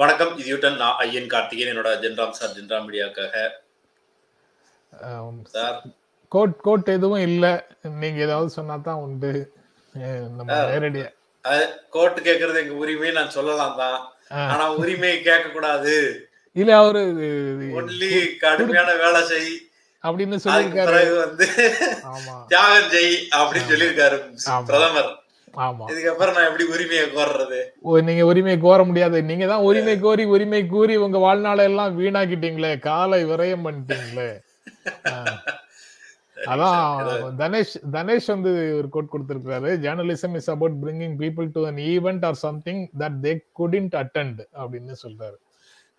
வணக்கம் இது யூட்டன் நான் ஐயன் கார்த்திகேயன் என்னோட ஜென்ராம் சார் ஜென்ராம் மீடியாக்காக. சார் கோட் கோட் எதுவும் இல்ல. நீங்க ஏதாவது சொன்னா தான் உண்டு. நம்ம நேரடியா கோர்ட் கேக்குறது எங்க உரிமை நான் சொல்லலாம் தான். ஆனா உரிமை கேட்க கூடாது இல்ல அவரு ஒன்லி கடுமையான வேலை செய். அப்படின்னு சொல்லியிருக்காரு. வந்து தியாகம் செய் அப்படின்னு சொல்லியிருக்காரு. பிரதமர். ஆமா. இதுக்கப்புறம் நான் எப்படி உரிமையை கோர்றது? ஓ, நீங்க உரிமை கோர முடியாது. நீங்க தான் உரிமை கோரி உரிமை கூறி உங்க வாழ்நாளை எல்லாம் வீணாக்கிட்டீங்களே காலை விரயம் பண்ணிட்டீங்களே. அதான் தனேஷ் தனேஷ் வந்து ஒரு கோட் கொடுத்திருக்காரு journalism is about bringing people to an event or something that they couldn't attend அப்படின்னு சொல்றாரு.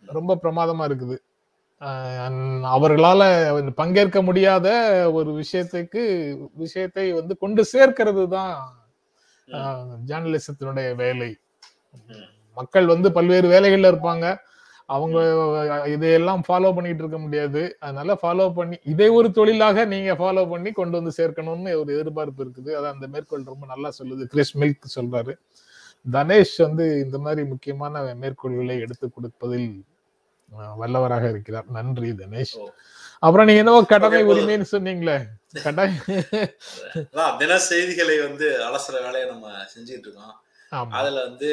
ரொம்ப பிரமாதமா இருக்குது. அவர்களால பங்கேற்க முடியாத ஒரு விஷயத்துக்கு விஷயத்தை வந்து கொண்டு சேர்க்கிறது தான் ஜேர்னலிசத்தினுடைய வேலை. மக்கள் வந்து பல்வேறு வேலைகள்ல இருப்பாங்க. அவங்க இதையெல்லாம் ஃபாலோ பண்ணிட்டு இருக்க முடியாது. அதனால ஃபாலோ பண்ணி இதை ஒரு தொழிலாக நீங்க ஃபாலோ பண்ணி கொண்டு வந்து சேர்க்கணும்னு ஒரு எதிர்பார்ப்பு இருக்குது. அது அந்த மேற்கோள் ரொம்ப நல்லா சொல்லுது. கிறிஸ் மில்க் சொல்றாரு. தனேஷ் வந்து இந்த மாதிரி முக்கியமான மேற்கோள்களை எடுத்து கொடுப்பதில் வல்லவராக இருக்கிறார். நன்றி தனேஷ். அப்புறம் நீங்க என்னவோ கடமை. உரிமைன்னு சொன்னீங்களே. அதான் தின செய்திகளை வந்து அலசுற வேலையை நம்ம செஞ்சுட்டு இருக்கோம். அதுல வந்து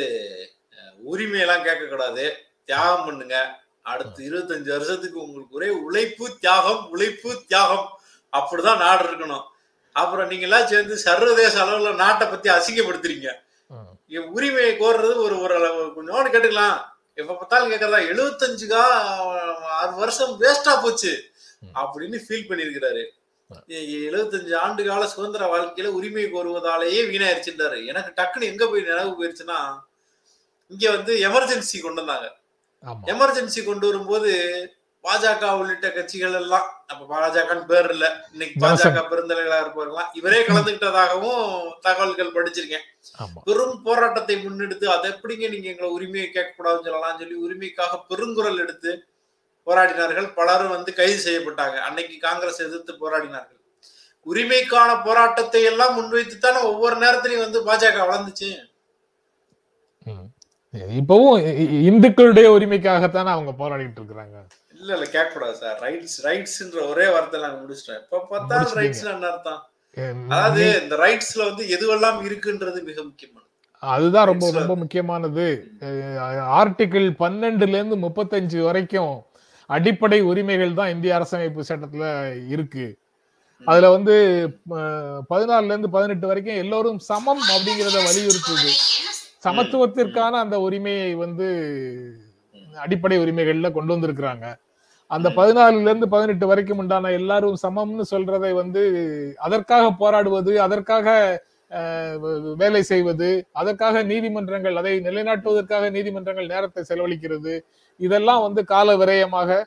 உரிமையெல்லாம் கேட்க கூடாது தியாகம் பண்ணுங்க. அடுத்து இருபத்தஞ்சு வருஷத்துக்கு உங்களுக்கு ஒரே உழைப்பு தியாகம் உழைப்பு தியாகம். அப்படிதான் நாடு இருக்கணும். அப்புறம் நீங்க எல்லாம் சேர்ந்து சர்வதேச அளவுல நாட்டை பத்தி அசிங்கப்படுத்துறீங்க. உரிமையை கோர்றது ஒரு ஒரு அளவு. கொஞ்சோண்டு கேட்டுக்கலாம். எப்ப பார்த்தாலும் கேட்கறதா எழுபத்தஞ்சுக்கா ஆறு வருஷம் வேஸ்டா போச்சு. அப்படின்னு ஃபீல் பண்ணியிருக்கிறாரு. எழுபத்தஞ்சு ஆண்டு கால சுதந்திர வாழ்க்கையில உரிமை கோருவதாலேயே வீணாயிருச்சுன்றாரு. எனக்கு டக்குன்னு எங்க போய் நினைவு போயிருச்சுன்னா இங்க வந்து எமர்ஜென்சி கொண்டு வந்தாங்க. எமர்ஜென்சி கொண்டு வரும்போது பாஜக உள்ளிட்ட கட்சிகள் எல்லாம் அப்ப பாஜகன்னு பேர் இல்ல இன்னைக்கு பாஜக பெருந்தலைகளா இருப்பவர்களாம் இவரே கலந்துகிட்டதாகவும் தகவல்கள் படிச்சிருக்கேன். பெரும் போராட்டத்தை முன்னெடுத்து அதை எப்படிங்க நீங்க எங்களை உரிமையை கேட்க கூடாதுன்னு சொல்லலாம் சொல்லி உரிமைக்காக பெருங்குரல் எடுத்து போராடினார்கள். பலரும் வந்து கைது செய்யப்பட்டாங்க. அன்னைக்கு காங்கிரஸ் எதிர்த்து போராடினார்கள். உரிமைக்கான போராட்டத்தை எல்லாம் முன்வைத்து தானே ஒவ்வொரு நேரத்திலையும் வந்து பாஜக வளர்ந்துச்சு. இப்பவும் இந்துக்களுடைய உரிமைக்காகத்தானே அவங்க போராடிட்டு இருக்கிறாங்க. இல்ல இல்ல கேட்க கூடாது சார். ரைட்ஸ் ரைட்ஸ்ன்ற ஒரே வார்த்தை நாங்க முடிச்சிட்டோம். இப்ப பார்த்தாலும் முடிச்சிட்டீங்க. ரைட்ஸ் என்ன அர்த்தம். அதாவது இந்த ரைட்ஸ்ல வந்து எதுவெல்லாம் இருக்குன்றது மிக முக்கியமானது. அதுதான் ரொம்ப ரொம்ப முக்கியமானது. ஆர்டிகிள் பன்னெண்டுல இருந்து முப்பத்தஞ்சு வரைக்கும் அடிப்படை உரிமைகள் தான் இந்திய அரசமைப்பு சட்டத்துல இருக்கு. அதுல வந்து பதினாலுல இருந்து பதினெட்டு வரைக்கும் எல்லோரும் சமம் அப்படிங்கறத வலியுறுத்துது. சமத்துவத்திற்கான அந்த உரிமையை வந்து அடிப்படை உரிமைகள்ல கொண்டு வந்திருக்கிறாங்க. அந்த. பதினாலுல இருந்து பதினெட்டு வரைக்கும் உண்டான எல்லாரும் சமம்னு சொல்றதை வந்து அதற்காக போராடுவது அதற்காக வேலை செய்வது அதற்காக நீதிமன்றங்கள் அதை நிலைநாட்டுவதற்காக நீதிமன்றங்கள் நேரத்தை செலவழிக்கிறது இதெல்லாம் வந்து கால விரயமாக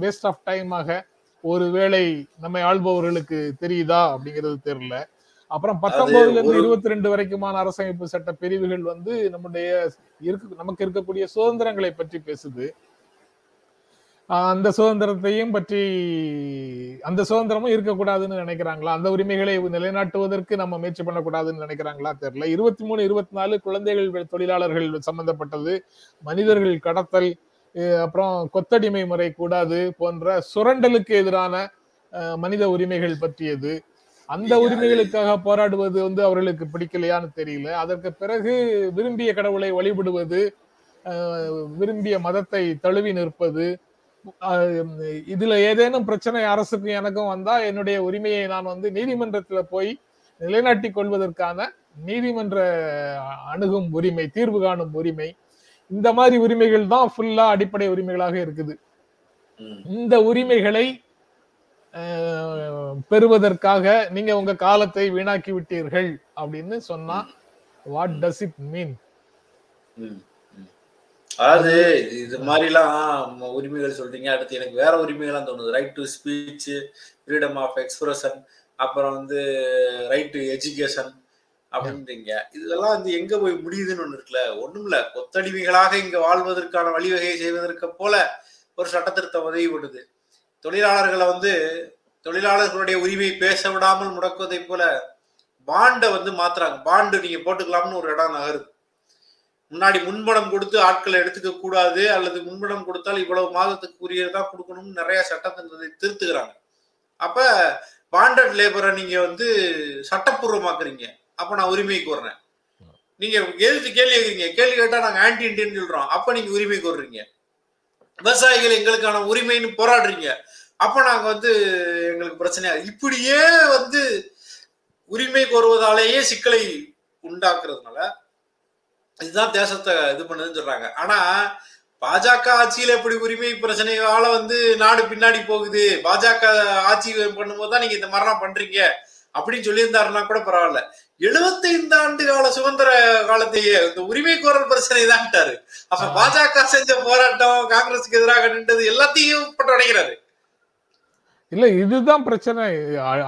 வேஸ்ட் ஆஃப் டைமாக ஒருவேளை நம்மை ஆள்பவர்களுக்கு தெரியுதா அப்படிங்கிறது தெரியல. அப்புறம் பத்தொன்பதுல இருந்து ஒரு- இருபத்தி ரெண்டு வரைக்குமான அரசமைப்பு சட்ட பிரிவுகள் வந்து நம்முடைய இருக்கு நமக்கு இருக்கக்கூடிய சுதந்திரங்களை பற்றி பேசுது. அந்த சுதந்திரத்தையும் பற்றி அந்த சுதந்திரமும் இருக்கக்கூடாதுன்னு நினைக்கிறாங்களா? அந்த உரிமைகளை நிலைநாட்டுவதற்கு நம்ம முயற்சி பண்ணக்கூடாதுன்னு நினைக்கிறாங்களா? தெரியல. இருபத்தி மூணு இருபத்தி நாலு குழந்தைகள் தொழிலாளர்கள் சம்பந்தப்பட்டது மனிதர்கள் கடத்தல் அப்புறம் கொத்தடிமை முறை கூடாது போன்ற சுரண்டலுக்கு எதிரான மனித உரிமைகள் பற்றியது. அந்த உரிமைகளுக்காக போராடுவது வந்து அவர்களுக்கு பிடிக்கலையான்னு தெரியல. அதற்கு பிறகு விரும்பிய கடவுளை வழிபடுவது விரும்பிய மதத்தை தழுவி நிற்பது இதுல ஏதேனும் பிரச்சனை அரசுக்கும் எனக்கும் வந்தா என்னுடைய உரிமையை நான் வந்து நீதிமன்றத்துல போய் நிலைநாட்டி கொள்வதற்கான நீதிமன்ற அணுகும் உரிமை தீர்வு காணும் உரிமை இந்த மாதிரி உரிமைகள் தான் ஃபுல்லா அடிப்படை உரிமைகளாக இருக்குது. இந்த உரிமைகளை பெறுவதற்காக நீங்க உங்க காலத்தை வீணாக்கி விட்டீர்கள் அப்படின்னு சொன்னா வாட் டஸ் இட் மீன். அதாவது இது மாதிரிலாம் உரிமைகள் சொல்றீங்க. அடுத்து எனக்கு வேற உரிமைகள்லாம் தோணுது. Right to speech freedom of expression அப்புறம் வந்து ரைட் டு எஜுகேஷன் அப்படின்றீங்க. இதெல்லாம் வந்து எங்க போய் முடியுதுன்னு ஒண்ணு இருக்குல்ல? ஒண்ணும் இல்ல. கொத்தடிமைகளாக இங்க வாழ்வதற்கான வழிவகையை செய்வதற்கு போல ஒரு சட்ட திருத்தம் உதவி பண்ணுது தொழிலாளர்களை வந்து தொழிலாளர்களுடைய உரிமை பேச விடாமல் முடக்குவதை போல பாண்டை வந்து மாத்துறாங்க. பாண்டு நீங்க போட்டுக்கலாம்னு ஒரு இடம் நகருது. முன்னாடி முன்பணம் கொடுத்து ஆட்களை எடுத்துக்க கூடாது அல்லது முன்பணம் கொடுத்தால் இவ்வளவு மாதத்துக்கு உரியதான் கொடுக்கணும்னு நிறைய சட்டத்தை திருத்துக்கிறாங்க அப்ப பாண்டட் லேபரை நீங்க வந்து சட்டப்பூர்வமாக்குறீங்க. அப்ப நான் உரிமை கோர்றேன். நீங்க எதிர்த்து கேள்வி கேட்குறீங்க. கேள்வி கேட்டா நாங்க ஆன்டி இண்டியன் சொல்றோம். அப்ப நீங்க உரிமை கோர்றீங்க. விவசாயிகள் எங்களுக்கான உரிமைன்னு போராடுறீங்க. அப்ப நாங்க வந்து எங்களுக்கு பிரச்சனையா இப்படியே வந்து உரிமை கோருவதாலேயே சிக்கலை உண்டாக்குறதுனால இதுதான் தேசத்தை இது பண்ணுதுன்னு சொல்றாங்க. ஆனா பாஜக ஆட்சியில எப்படி உரிமை பிரச்சனையால வந்து நாடு பின்னாடி போகுது. பாஜக ஆட்சி பண்ணும்போது தான் நீங்க இந்த மாதிரிலாம் பண்றீங்க. அப்படின்னு சொல்லியிருந்தாருன்னா கூட பரவாயில்ல. எழுபத்தைந்து ஆண்டு கால சுதந்திர காலத்தையே இந்த உரிமை கோரல் பிரச்சனை தான்ட்டாரு. அப்ப பாஜக செஞ்ச போராட்டம் காங்கிரஸுக்கு எதிராக நின்றது எல்லாத்தையும் பட்டு அடைகிறாரு. இல்ல இதுதான் பிரச்சனை.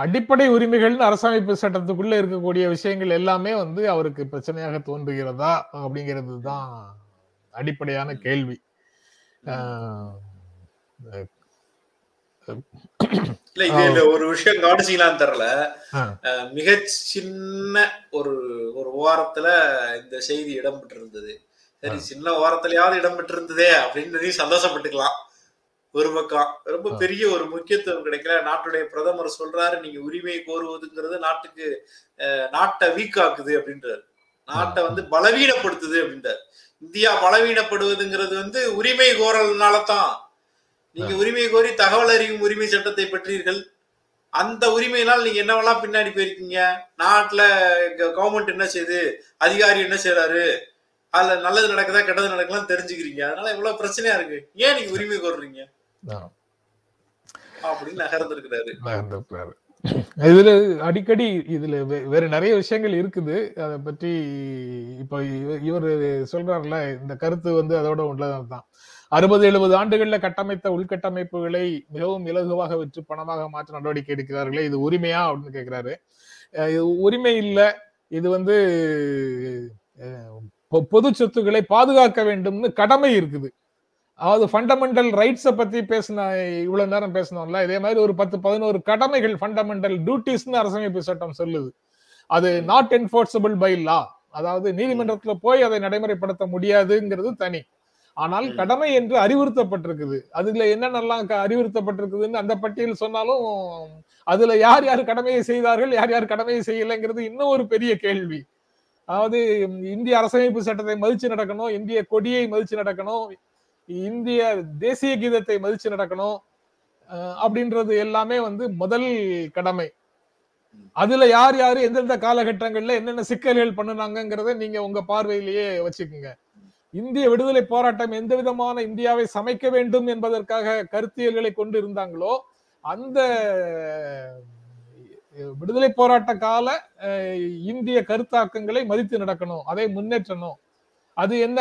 அடிப்படை உரிமைகள்னு அரசமைப்பு சட்டத்துக்குள்ள இருக்கக்கூடிய விஷயங்கள் எல்லாமே வந்து அவருக்கு பிரச்சனையாக தோன்றுகிறதா அப்படிங்கிறது தான் அடிப்படையான கேள்வி. இல்ல இது இல்ல ஒரு விஷயம் கவனிச்சீங்களான்னு தெரியல. மிக சின்ன ஒரு ஒரு ஓரத்துல இந்த செய்தி இடம்பெற்றிருந்தது. சரி சின்ன ஓரத்துலயாவது இடம்பெற்றிருந்ததே அப்படின்னு சந்தோஷப்பட்டுக்கலாம். ஒரு பக்கம். ரொம்ப பெரிய ஒரு முக்கியத்துவம் கிடைக்கல. நாட்டுடைய பிரதமர் சொல்றாரு நீங்க உரிமை கோருவதுங்கிறது நாட்டுக்கு நாட்டை வீக் ஆக்குது அப்படின்றாரு. நாட்டை வந்து பலவீனப்படுத்துது அப்படின்றாரு. இந்தியா பலவீனப்படுவதுங்கிறது வந்து உரிமை கோரல்னால தான். நீங்க உரிமை கோரி தகவல் அறியும் உரிமை சட்டத்தை பெற்றீர்கள். அந்த உரிமையினால் நீங்க என்னவெல்லாம் பின்னாடி போயிருக்கீங்க? நாட்டுல கவர்மெண்ட் என்ன செய்யுது அதிகாரி என்ன செய்யறாரு அதுல நல்லது நடக்குதா கெட்டது நடக்கலாம் தெரிஞ்சுக்கிறீங்க. அதனால இவ்வளவு பிரச்சனையா இருக்கு. ஏன் நீங்க உரிமை கோருறீங்க? அப்படின்னு நகர்ந்திருக்கிறாரு. நகர்ந்திருக்கிறாரு. இதுல அடிக்கடி இதுல வேற நிறைய விஷயங்கள் இருக்குது. அதை பற்றி இப்ப இவ- இவர் சொல்றாருல இந்த கருத்து வந்து அதோட உள்ளதான் அறுபது எழுபது ஆண்டுகள்ல கட்டமைத்த உள்கட்டமைப்புகளை மிகவும் இலகுவாக விற்று பணமாக மாற்ற நடவடிக்கை எடுக்கிறார்களே இது உரிமையா அப்படின்னு இது உரிமை இல்ல இது வந்து பொது சொத்துக்களை பாதுகாக்க வேண்டும்னு கடமை இருக்குது. அதாவது ஃபண்டமெண்டல் ரைட்ஸை பத்தி பேசின இவ்வளவு நேரம் பேசணும்ல இதே மாதிரி ஒரு பத்து பதினோரு கடமைகள் ஃபண்டமெண்டல் டியூட்டிஸ்னு அரசமைப்பு சட்டம் சொல்லுது. அது நாட் என்ஃபோர்ஸபிள் பை லா அதாவது நீதிமன்றத்துல போய் அதை நடைமுறைப்படுத்த முடியாதுங்கிறது தனி. ஆனால். கடமை என்று அறிவுறுத்தப்பட்டிருக்குது. அதுல என்னென்னலாம் அறிவுறுத்தப்பட்டிருக்குதுன்னு அந்த பட்டியல் சொன்னாலும் அதுல யார் யார் கடமையை செய்தார்கள் யார் யார் கடமையை செய்யலைங்கிறது இன்னும் ஒரு பெரிய கேள்வி. அதாவது இந்திய அரசமைப்பு சட்டத்தை மதிச்சு நடக்கணும் இந்திய கொடியை மதிச்சு நடக்கணும் இந்திய தேசிய கீதத்தை மதிச்சு நடக்கணும் அப்படின்றது எல்லாமே வந்து முதல் கடமை. அதுல யார் யாரு எந்தெந்த காலகட்டங்கள்ல என்னென்ன சிக்கல்கள் பண்ணுனாங்கிறத நீங்க உங்க பார்வையிலேயே வச்சுக்கோங்க. இந்திய விடுதலை போராட்டம் எந்த விதமான இந்தியாவை சமைக்க வேண்டும் என்பதற்காக கருத்தியல்களை கொண்டு இருந்தாங்களோ அந்த விடுதலை போராட்ட கால இந்திய கருத்தாக்கங்களை மதித்து நடக்கணும் அதை முன்னேற்றணும். அது என்ன?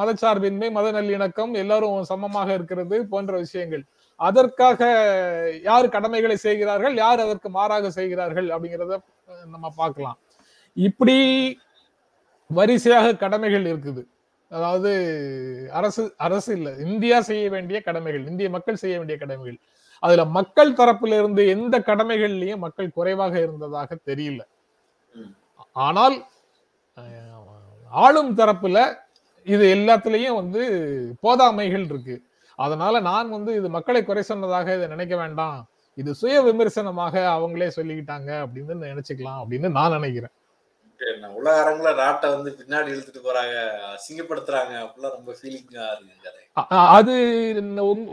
மதச்சார்பின்மை மத நல்லிணக்கம் எல்லாரும் சமமாக இருக்கிறது போன்ற விஷயங்கள். அதற்காக யார் கடமைகளை செய்கிறார்கள் யார் அதற்கு மாறாக செய்கிறார்கள் அப்படிங்கிறத நம்ம பார்க்கலாம். இப்படி வரிசையாக கடமைகள் இருக்குது. அதாவது அரசு அரசு இல்ல இந்தியா செய்ய வேண்டிய கடமைகள் இந்திய மக்கள் செய்ய வேண்டிய கடமைகள். அதுல மக்கள் தரப்புல இருந்து எந்த கடமைகள்லயும் மக்கள் குறைவாக இருந்ததாக தெரியல. ஆனால் ஆளும் தரப்புல இது எல்லாத்துலயும் வந்து போதாமைகள் இருக்கு. அதனால நான் வந்து இது மக்களை குறை சொன்னதாக இதை நினைக்க வேண்டாம். இது சுய விமர்சனமாக அவங்களே சொல்லிக்கிட்டாங்க அப்படின்னு நினைச்சுக்கலாம் அப்படின்னு நான் நினைக்கிறேன். உலக அரங்குல நாட்டை வந்து பின்னாடி இழுத்துட்டு போறாங்க அசிங்கப்படுத்துறாங்க அப்படிலாம் ரொம்ப ஃபீலிங்கா இருக்கு அது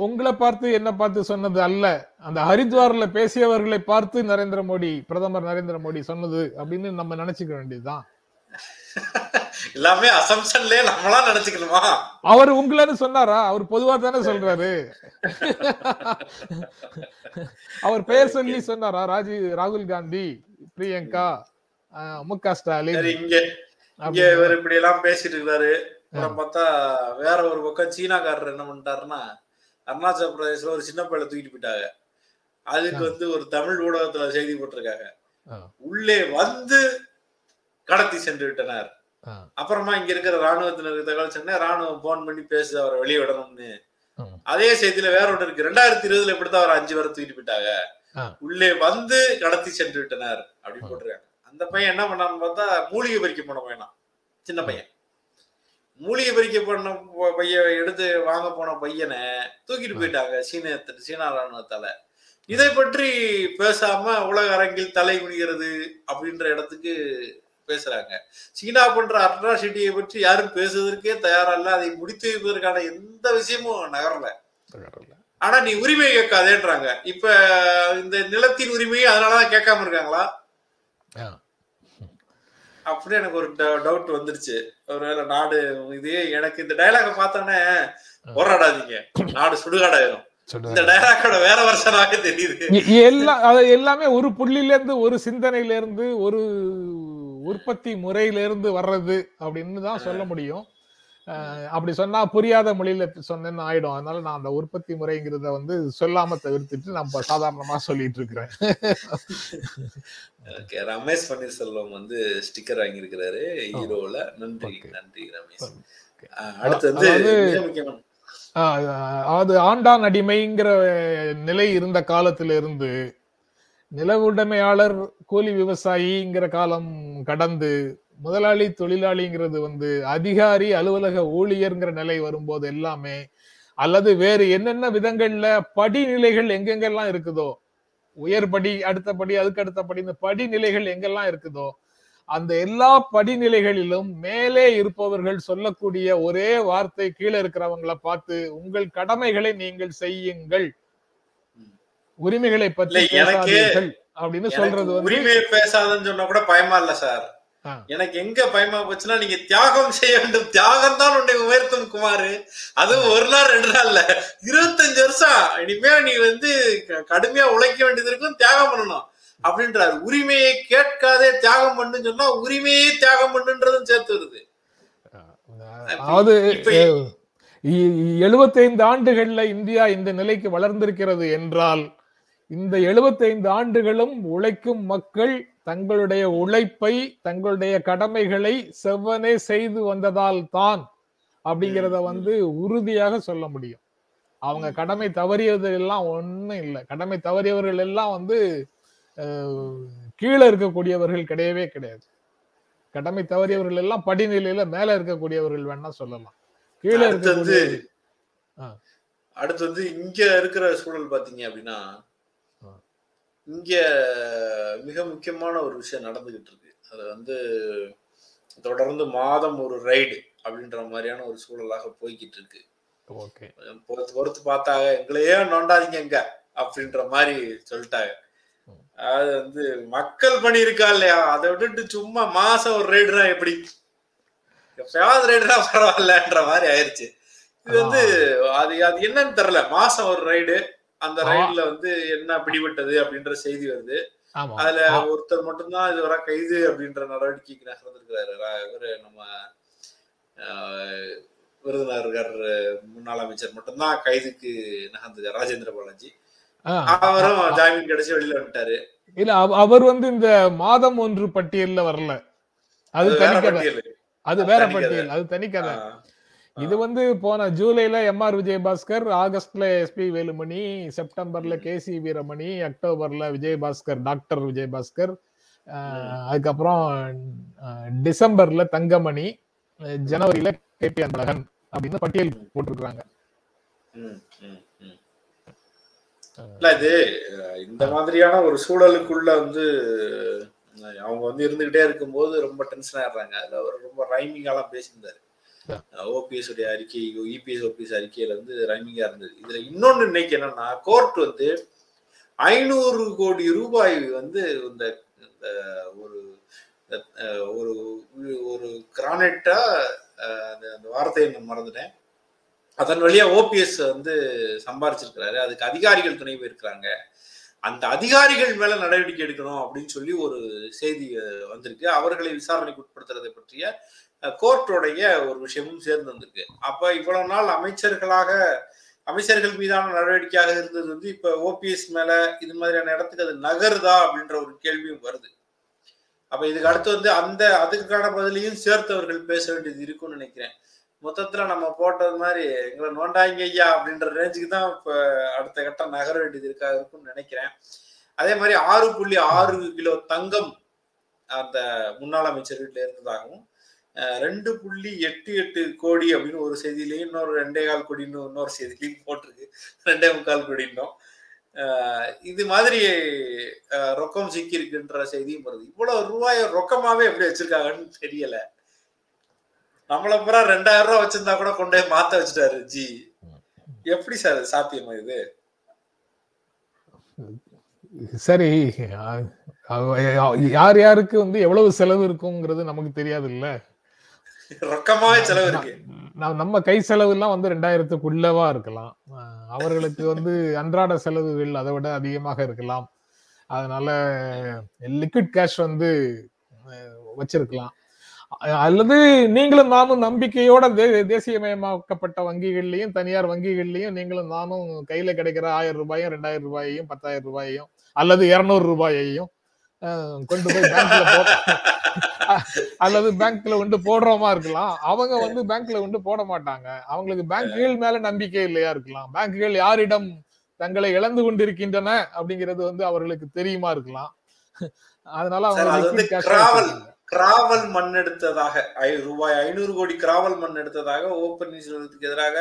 உங்களை பார்த்து என்ன பார்த்து சொன்னது அல்ல. அந்த ஹரித்வார்ல பேசியவர்களை பார்த்து நரேந்திர மோடி பிரதமர் நரேந்திர மோடி சொன்னது அப்படின்னு நம்ம நினைச்சுக்க வேண்டியதுதான். எல்லாமே அசம்ஷன்லயே நம்மளா நினைச்சுக்கணுமா? அவர் உங்களன்னு சொன்னாரா? அவர் பொதுவா தானே சொல்றாரு. அவர் பெயர் சொல்லி சொன்னாரா? ராஜீவ் ராகுல் காந்தி பிரியங்கா மு க ஸ்டாலின். இங்க இங்க. இவர் இப்படி எல்லாம் பேசிட்டு இருக்காரு. அப்புறம் பார்த்தா வேற ஒரு பக்கம் சீனாக்காரர் என்ன பண்ணிட்டாருன்னா அருணாச்சல பிரதேசல ஒரு சின்ன பையல தூக்கிட்டு போயிட்டாங்க. அதுக்கு. வந்து ஒரு தமிழ் ஊடகத்துல செய்தி போட்டிருக்காங்க. உள்ளே வந்து கடத்தி சென்று விட்டனர். அப்புறமா இங்க இருக்கிற ராணுவத்தினருக்கு தகவல் சொன்னா ராணுவம் போன் பண்ணி பேசுது அவரை வெளியே விடணும்னு. அதே செய்தியில வேற ஒன்று இருக்கு ரெண்டாயிரத்தி இருபதுல இப்படித்தான் அவர் அஞ்சு பேரை தூக்கிட்டு போயிட்டாங்க. உள்ளே வந்து கடத்தி சென்று விட்டனர் அப்படின்னு. போட்டிருக்காங்க அந்த பையன் என்ன பண்ணான்னு பார்த்தா மூலிகை பறிக்க போன பையனா சின்ன பையன் மூலிகை பறிக்க பண்ண ப- பையன் எடுத்து வாங்க போன பையனை தூக்கிட்டு. போயிட்டாங்க சீன சீனா ராணுவத்தால இதை பற்றி பேசாம உலக அரங்கில் தலை குனிகிறது அப்படின்ற இடத்துக்கு பேசுறாங்க. சீனா பண்ற அட்ராசிட்டியை பற்றி யாரும் பேசுவதற்கே தயாரா இல்ல அதை முடித்து வைப்பதற்கான எந்த விஷயமும் நகரல. ஆனா நீ உரிமை கேட்காதேன்றாங்க. இப்ப இந்த நிலத்தின் உரிமையை அதனாலதான் கேட்காம இருக்காங்களா? ஆ. அப்படி எனக்கு ஒரு டவுட் வந்துருச்சு. ஒருவேளை நாடு இதே எனக்கு இந்த டைலாக பார்த்தோன்னே போராடாதீங்க. நாடு சுடுகாடாயிரும். இந்த டைலாக்கோட வேற வருஷனாவே தெரியுது. எ- எல்லாம் அது எல்லாமே ஒரு புள்ளில இருந்து ஒரு சிந்தனையில இருந்து ஒரு உற்பத்தி முறையில இருந்து வர்றது அப்படின்னு தான் சொல்ல முடியும். அப்படி சொன்னா புரியாத மொழியில சொன்னேன்னு ஆயிடும். அதனால நான் அந்த உற்பத்தி முறைங்கிறத வந்து சொல்லாம தவிர்த்துட்டு நம்ம சாதாரணமா சொல்லிட்டு இருக்கிறேன். ஓகே ரமேஷ் பன்னீர்செல்வம் வந்து ஸ்டிக்கர் வாங்கியிருக்கிறாரு ஹீரோல. நன்றி. நன்றி ரமேஷ். அடுத்து வந்து அது ஆண்டான் அடிமைங்கிற நிலை இருந்த காலத்துல நில நிலவுடைமையாளர் கூலி விவசாயிங்கிற காலம் கடந்து முதலாளி தொழிலாளிங்கிறது வந்து அதிகாரி அலுவலக ஊழியர்ங்கிற நிலை வரும்போது எல்லாமே அல்லது வேறு என்னென்ன விதங்கள்ல படிநிலைகள் எங்கெங்கெல்லாம் இருக்குதோ உயர்படி அடுத்தபடி அடுத்த படி அதுக்கு அடுத்த படி இந்த படிநிலைகள் எங்கெல்லாம் இருக்குதோ அந்த எல்லா படிநிலைகளிலும் மேலே இருப்பவர்கள் சொல்லக்கூடிய ஒரே வார்த்தை கீழே இருக்கிறவங்களை பார்த்து உங்கள் கடமைகளை நீங்கள் செய்யுங்கள். உரிமைகளை பற்றி பேசாதீர்கள் அப்படின்னு சொல்றது உரிமையை பேசாதன்னு சொன்னா கூட பயமா இல்ல சார். எனக்கு எங்க பயமா போச்சுன்னா நீங்க தியாகம் செய்ய வேண்டும். தியாகம் தான் உன்னை உயர்த்தும் குமார். அதுவும் ஒரு நாள் ரெண்டு நாள்ல இருபத்தஞ்சு வருஷம். இனிமே நீ வந்து கடுமையா உழைக்க வேண்டியது இருக்கும் தியாகம் பண்ணணும். அப்படின்றாரு. உரிமையை கேட்காதே தியாகம் பண்ணுன்னு சொன்னா உரிமையே தியாகம் பண்ணுன்றதும் சேர்த்து வருது. அதாவது எழுபத்தைந்து ஆண்டுகள்ல இந்தியா இந்த நிலைக்கு வளர்ந்திருக்கிறது என்றால் இந்த எழுபத்தைந்து ஆண்டுகளும் உழைக்கும் மக்கள் தங்களுடைய உழைப்பை தங்களுடைய கடமைகளை செவ்வனே செய்து வந்ததால் தான் அப்படிங்கிறத வந்து உறுதியாக சொல்ல முடியும். அவங்க கடமை தவறியது எல்லாம் ஒண்ணும் இல்லை. கடமை தவறியவர்கள் எல்லாம் வந்து கீழே இருக்கக்கூடியவர்கள் கிடையவே கிடையாது. கடமை தவறியவர்கள் எல்லாம் படிநிலையில மேல இருக்கக்கூடியவர்கள் வேணா சொல்லலாம். கீழே ஆ. அடுத்து வந்து இங்க இருக்கிற சூழல் பாத்தீங்க அப்படின்னா. இங்க மிக முக்கியமான ஒரு விஷயம் நடந்துகிட்டு இருக்கு. அது வந்து தொடர்ந்து மாதம் ஒரு ரைடு அப்படின்ற மாதிரியான ஒரு சூழலாக போய்கிட்டு இருக்கு. ஓகே. பொறுத்து பொறுத்து பார்த்தாங்க எங்களையே நோண்டாதீங்க எங்க அப்படின்ற மாதிரி சொல்லிட்டாங்க. அது வந்து மக்கள் பணி இருக்கா இல்லையா? அதை விட்டுட்டு சும்மா மாசம் ஒரு ரைடுனா எப்படி? எப்பயாவது ரைடுனா பரவாயில்லன்ற மாதிரி ஆயிருச்சு. இது வந்து அது அது என்னன்னு தெரியல. மாசம் ஒரு ரைடு அந்த. ரைடுல வந்து என்ன பிடிபட்டது அப்படின்ற செய்தி வருது. அதுல ஒருத்தர் மட்டும்தான் இதுவரை கைது அப்படின்ற நடவடிக்கைக்கு நகர்ந்திருக்கிறாரு. இவரு நம்ம விருதுநகர் முன்னாள் அமைச்சர் மட்டும்தான் கைதுக்கு நகர்ந்துருக்காரு ராஜேந்திர பாலாஜி. அவரும் ஜாமீன் கிடைச்சு வெளியில வந்துட்டாரு. இல்ல அவ- அவர் வந்து இந்த மாதம் ஒன்று பட்டியல்ல வரல. அது வேற பட்டியல். அது வேற. பட்டியல் அது ஆஹ், இது வந்து போன ஜூலைல எம் ஆர் விஜயபாஸ்கர் ஆகஸ்ட்ல எஸ்பி வேலுமணி செப்டம்பர்ல கே சி வீரமணி அக்டோபர்ல விஜயபாஸ்கர் டாக்டர் விஜயபாஸ்கர் அதுக்கப்புறம் டிசம்பர்ல தங்கமணி ஜனவரியில கே பி அன்பழகன் அப்படின்னு பட்டியல். இல்ல இது இந்த மாதிரியான ஒரு சூழலுக்குள்ள வந்து அவங்க வந்து இருந்துகிட்டே இருக்கும்போது ரொம்ப டென்ஷன் ஆயிடுறாங்க. அதுல அவர் ரொம்ப ரைமிங்காலாம் பேசியிருந்தாரு. ஓபிஎஸ் உடைய அறிக்கை இபிஎஸ் ஓபிஎஸ் அறிக்கையில வந்து ரைமிங்கா இருந்தது. இதுல இன்னொன்னு இன்னைக்கு என்னன்னா கோர்ட் வந்து ஐநூறு கோடி ரூபாய் வந்து இந்த ஒரு அஹ், ஒரு ஒரு கிரானைட்டா அந்த வார்த்தையை நான் மறந்துட்டேன். அதன் வழியா ஓபிஎஸ் வந்து சம்பாரிச்சிருக்கிறாரு. அதுக்கு அதிகாரிகள் துணை போயிருக்கிறாங்க. அந்த அதிகாரிகள் மேல நடவடிக்கை எடுக்கணும் அப்படின்னு சொல்லி ஒரு செய்தி வந்திருக்கு. அவர்களை விசாரணைக்கு உட்படுத்துறதை பற்றிய கோர்ட்டோடைய ஒரு விஷயமும் சேர்ந்து வந்திருக்கு. அப்ப இவ்வளவு நாள் அமைச்சர்களாக அமைச்சர்கள் மீதான நடவடிக்கையாக இருந்தது வந்து இப்ப ஓபிஎஸ் மேல இது மாதிரியான இடத்துக்கு அது நகருதா அப்படின்ற ஒரு கேள்வியும் வருது. அப்ப இதுக்கு அடுத்து வந்து அந்த அதுக்கான பதிலையும் சேர்த்தவர்கள் பேச வேண்டியது இருக்கும்னு நினைக்கிறேன். மொத்தத்துல நம்ம போட்டது மாதிரி எங்களை நோண்டாங்க ஐயா அப்படின்ற ரேஞ்சுக்கு தான் இப்ப அடுத்த கட்டம் நகர வேண்டியது இருக்கா இருக்கும்னு நினைக்கிறேன். அதே மாதிரி ஆறு புள்ளி ஆறு கிலோ தங்கம் அந்த முன்னாள் அமைச்சர்கிட்ட இருந்ததாகவும் ரெண்டு புள்ளி எட்டு எட்டு கோடி அப்படின்னு ஒரு செய்தியிலையும் இன்னொரு ரெண்டே கால் கோடின்னு இன்னொரு செய்தியிலையும் போட்டிருக்கு. ரெண்டே முக்கால் கோடின்னும் இது மாதிரி ரொக்கம் சிக்கியிருக்குன்ற செய்தியும் வருது. இவ்வளவு ரூபாய் ரொக்கமாவே எப்படி வச்சிருக்காங்கன்னு தெரியல. நம்மள பூரா ரெண்டாயிரம் ரூபாய் வச்சிருந்தா கூட கொண்டு போய் மாத்த வச்சுட்டாரு ஜி. எப்படி சார் இது சாத்தியமா இது? சரி யார் யாருக்கு வந்து எவ்வளவு செலவு இருக்குங்கிறது நமக்கு தெரியாது இல்லை ரொக்கமாவே செலவு இருக்கு. நம்ம கை செலவு எல்லாம் வந்து ரெண்டாயிரத்துக்குள்ளவா இருக்கலாம். அவர்களுக்கு வந்து அன்றாட செலவுகள் அதை விட அதிகமாக இருக்கலாம். அதனால லிக்விட் கேஷ் வந்து வச்சிருக்கலாம். அல்லது நீங்களும் நானும் நம்பிக்கையோட தேசியமயமாக்கப்பட்ட வங்கிகள்லயும் தனியார் வங்கிகள்லயும் நீங்களும் நானும் கையில கிடைக்கிற ஆயிரம் ரூபாயும் ரெண்டாயிரம் ரூபாயையும் பத்தாயிரம் ரூபாயையும் அல்லது இருநூறு ரூபாயையும் கொண்டு போய் பேங்க்ல போட அல்லது பேங்க்ல கொண்டு போடுறோமா இருக்கலாம். அவங்க வந்து பேங்க்ல கொண்டு போட மாட்டாங்க. அவங்களுக்கு பேங்குகள் மேல நம்பிக்கை இல்லையா இருக்கலாம். பேங்குகள் யாரிடம் தங்களை இழந்து கொண்டிருக்கின்றன அப்படிங்கிறது வந்து அவர்களுக்கு தெரியுமா இருக்கலாம். அதனால அவங்க வந்து. கிராவல் மண் எடுத்ததாக ரூபாய் ஐநூறு கோடி கிராவல் மண் எடுத்ததாக ஓ பன்னீர்செல்வத்துக்கு எதிராக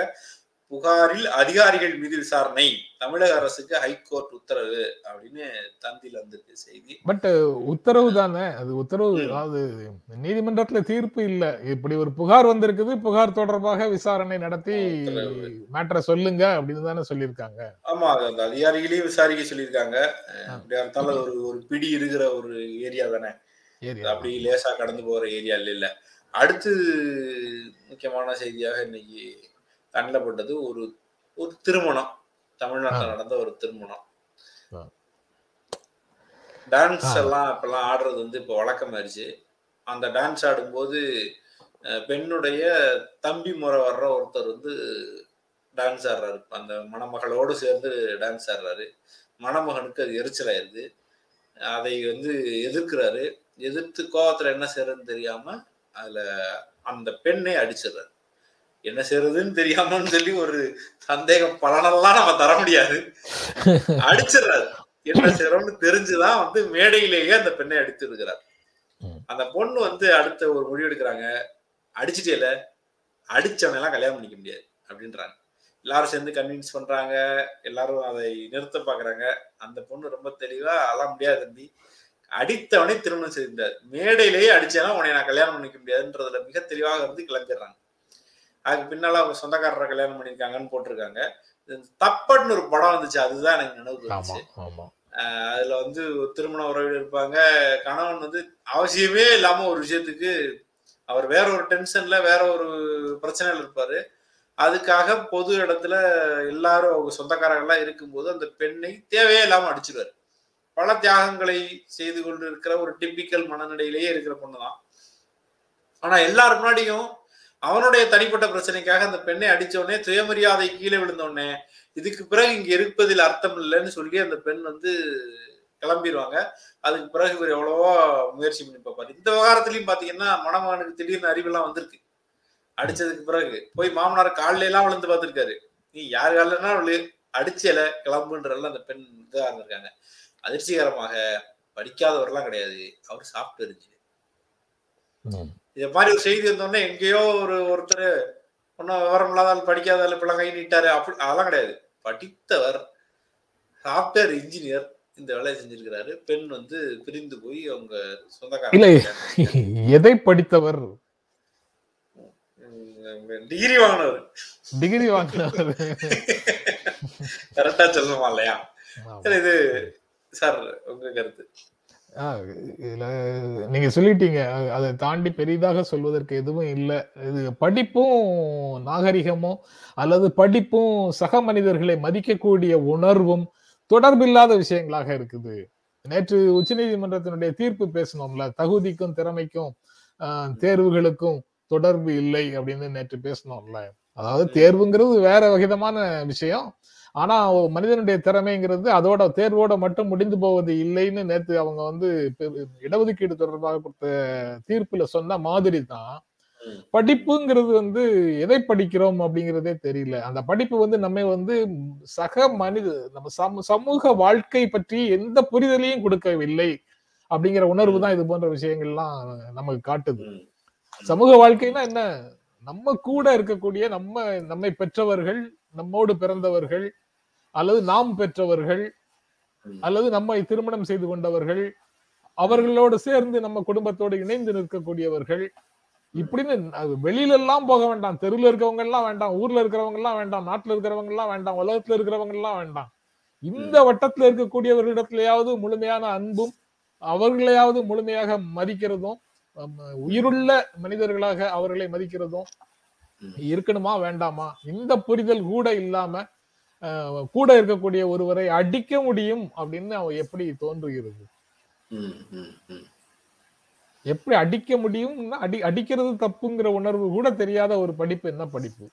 புகாரில் அதிகாரிகள் மீது விசாரணை. தமிழக அரசுக்கு ஹைகோர்ட் உத்தரவு அப்படின்னு தந்தில வந்திருக்கு செய்தி. பட் உத்தரவு தானே? அது உத்தரவு. அதாவது நீதிமன்றத்துல தீர்ப்பு இல்ல. இப்படி ஒரு புகார் வந்திருக்குது புகார் தொடர்பாக விசாரணை நடத்தி. மேட்டரை சொல்லுங்க அப்படின்னு தானே சொல்லியிருக்காங்க. ஆமா அது அந்த அதிகாரிகளையும் விசாரிக்க சொல்லியிருக்காங்க. இருந்தாலும் ஒரு ஒரு பிடி இருக்கிற ஒரு ஏரியா தானே? அப்படி லேசா கடந்து போற ஏரியா இல்ல. அடுத்து முக்கியமான செய்தியாக இன்னைக்கு கண்ணப்பட்டது ஒரு ஒரு திருமணம். தமிழ்நாட்டில். நடந்த ஒரு திருமணம். டான்ஸ். எல்லாம் இப்பெல்லாம் ஆடுறது வந்து இப்போ வழக்கமாயிருச்சு. அந்த டான்ஸ் ஆடும்போது பெண்ணுடைய தம்பி முறை வர்ற ஒருத்தர் வந்து டான்ஸ் ஆடுறாரு. அந்த மணமகளோடு சேர்ந்து டான்ஸ் ஆடுறாரு. மணமகனுக்கு அது எரிச்சலாயிருது. அதை வந்து எதிர்க்கிறாரு. எதிர்த்து கோவத்துல என்ன செய்யறதுன்னு தெரியாம அதுல அந்த பெண்ணை அடிச்சிடுறாரு. என்ன செய்யறதுன்னு தெரியாமன்னு சொல்லி ஒரு சந்தேகம் பலனெல்லாம் நம்ம தர முடியாது. அடிச்சிடுறாரு. என்ன செய்யறோம்னு தெரிஞ்சுதான் வந்து மேடையிலேயே அந்த பெண்ணை அடித்து இருக்கிறார். அந்த பொண்ணு வந்து அடுத்த ஒரு முடிவு எடுக்கிறாங்க. அடிச்சிட்டேல அடிச்சவனை எல்லாம் கல்யாணம் பண்ணிக்க முடியாது அப்படின்றாங்க. எல்லாரும் சேர்ந்து கன்வின்ஸ் பண்றாங்க. எல்லாரும் அதை நிறுத்த பாக்குறாங்க. அந்த பொண்ணு ரொம்ப தெளிவா அதெல்லாம் முடியாது தம்பி. அடித்தவனை திருமணம் செய்தார் மேடையிலேயே அடிச்சேனா உன்னை நான் கல்யாணம் பண்ணிக்க முடியாதுன்றதுல மிக தெளிவாக இருந்து கிளம்பிடுறாங்க. அதுக்கு பின்னால அவங்க சொந்தக்காரரை கல்யாணம் பண்ணிருக்காங்கன்னு போட்டிருக்காங்க. தப்பட்னு ஒரு படம் வந்துச்சு. அதுதான் எனக்கு நினைவு வந்துச்சு. அதுல வந்து திருமண உறவில் இருப்பாங்க. கணவன் வந்து அவசியமே இல்லாம ஒரு விஷயத்துக்கு அவர் வேற ஒரு டென்ஷன்ல வேற ஒரு பிரச்சனையில இருப்பாரு. அதுக்காக பொது இடத்துல எல்லாரும் அவங்க சொந்தக்காரங்களாம் இருக்கும்போது அந்த பெண்ணை தேவையே இல்லாம அடிச்சிருவாரு. பல தியாகங்களை செய்து கொண்டு இருக்கிற ஒரு டிப்பிக்கல் மனநிலையிலேயே இருக்கிற பொண்ணுதான். ஆனா எல்லார் முன்னாடியும் அவனுடைய தனிப்பட்ட பிரச்சனைக்காக அந்த பெண்ணை அடிச்ச உடனே சுயமரியாதை கீழே விழுந்த உடனே இதுக்கு பிறகு இங்க இருப்பதில் அர்த்தம் இல்லைன்னு சொல்லி அந்த பெண் வந்து கிளம்பிடுவாங்க அதுக்கு பிறகு இவர் எவ்வளவோ முயற்சி பண்ணி பார்ப்பாரு. இந்த விவகாரத்திலயும் பாத்தீங்கன்னா மணமகனுக்கு திடீர்னு அறிவெல்லாம் வந்திருக்கு. அடிச்சதுக்கு பிறகு போய் மாமனார் காலில எல்லாம் விழுந்து பார்த்திருக்காரு. நீ யார் காலிலனா விழு அடிச்சல கிளம்புன்றல அந்த பெண் இதாக இருந்திருக்காங்க. அதிர்ச்சிகரமாக படிக்காதவர்லாம் கிடையாது. அவர் சாப்பிட்டு இருந்துச்சு இத மாதிரி ஒரு செய்தி வந்தோடனே எங்கேயோ ஒரு ஒருத்தர் ஒன்னும் விவரம் இல்லாதால் படிக்காதால் இப்பெல்லாம் கை நீட்டாரு அப்படி அதெல்லாம் கிடையாது. படித்தவர் சாப்ட்வேர் இன்ஜினியர் இந்த வேலையை செஞ்சிருக்கிறாரு. பெண் வந்து பிரிந்து போய் அவங்க இல்ல. சொந்தக்காரங்க எதை படித்தவர்? டிகிரி வாங்கினவர். டிகிரி வாங்கினவர். கரெக்டா சொல்லணுமா இல்லையா? இது சார் உங்க கருத்து. நீங்க சொல்லிட்டீங்க. அதை தாண்டி பெரிதாக சொல்வதற்கு எதுவும் இல்லை. இது படிப்பும் நாகரிகமும் அல்லது படிப்பும் சக மனிதர்களை மதிக்கக்கூடிய உணர்வும் தொடர்பில்லாத விஷயங்களாக இருக்குது. நேற்று உச்சநீதிமன்றத்தினுடைய தீர்ப்பு பேசணும்ல தகுதிக்கும் திறமைக்கும் தேர்வுகளுக்கும் தொடர்பு இல்லை அப்படின்னு நேற்று பேசணும்ல அதாவது தேர்வுங்கிறது வேற விதமான விஷயம். ஆனா மனிதனுடைய திறமைங்கிறது அதோட தேர்வோட மட்டும் முடிந்து போவது இல்லைன்னு நேத்து அவங்க வந்து இடஒதுக்கீடு தொடர்பாக கொடுத்த தீர்ப்புல சொன்ன மாதிரி தான். படிப்புங்கிறது வந்து எதை படிக்கிறோம் அப்படிங்கிறதே தெரியல. அந்த படிப்பு வந்து நம்ம வந்து சக மனித நம்ம சமூ- சமூக வாழ்க்கை பற்றி எந்த புரிதலையும் கொடுக்கவில்லை அப்படிங்கிற உணர்வு தான் இது போன்ற விஷயங்கள்லாம் நமக்கு காட்டுது. சமூக வாழ்க்கைனா என்ன? நம்ம கூட இருக்கக்கூடிய நம்ம நம்மை பெற்றவர்கள் நம்மோடு பிறந்தவர்கள் அல்லது நாம் பெற்றவர்கள் அல்லது நம்மை திருமணம் செய்து கொண்டவர்கள் அவர்களோடு சேர்ந்து நம்ம குடும்பத்தோடு இணைந்து நிற்கக்கூடியவர்கள் இப்படின்னு அது வெளியில எல்லாம் போக வேண்டாம். தெருவில் இருக்கிறவங்க எல்லாம் வேண்டாம் ஊர்ல இருக்கிறவங்க எல்லாம் வேண்டாம் நாட்டுல இருக்கிறவங்க எல்லாம் வேண்டாம் உலகத்துல இருக்கிறவங்க எல்லாம் வேண்டாம். இந்த வட்டத்துல இருக்கக்கூடியவர்களிடத்திலேயாவது முழுமையான அன்பும் அவர்களையாவது முழுமையாக மதிக்கிறதும் உயிருள்ள மனிதர்களாக அவர்களை மதிக்கிறதும் இருக்கணுமா வேண்டாமா? இந்த புரிதல் கூட இல்லாம கூட இருக்கக்கூடிய ஒருவரை அடிக்க முடியும் அப்படின்னு அவன் எப்படி தோன்றுகிறது. எப்படி அடிக்க முடியும்னா அடி அடிக்கிறது தப்புங்கிற உணர்வு கூட தெரியாத ஒரு படிப்பு என்ன படிப்பு?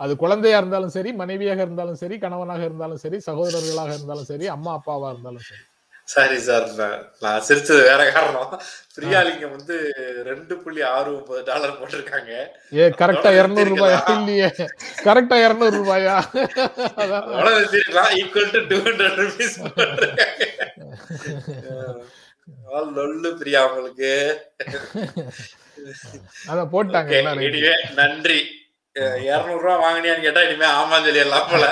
அது குழந்தையா இருந்தாலும் சரி மனைவியாக இருந்தாலும் சரி கணவனாக இருந்தாலும் சரி சகோதரர்களாக இருந்தாலும் சரி அம்மா அப்பாவா இருந்தாலும் சரி. சாரி சார் நான் சிரிச்சது வேற காரணம். பிரியாலிங்கம் வந்து ரெண்டு புள்ளி ஆறு ஒன்பது டாலர் போட்டிருக்காங்க. ஏ கரெக்டா இருநூறு ரூபாயா. இல்லையே. கரெக்டா இருநூறு ரூபாயா? Equal to two hundred rupees லொல்லு Priya உங்களுக்கு. அதான் போட்டாங்க இனிமே நன்றி. இருநூறு ரூபா வாங்கினியான்னு கேட்டா இனிமே ஆமான்னு சொல்லிடலாம் போல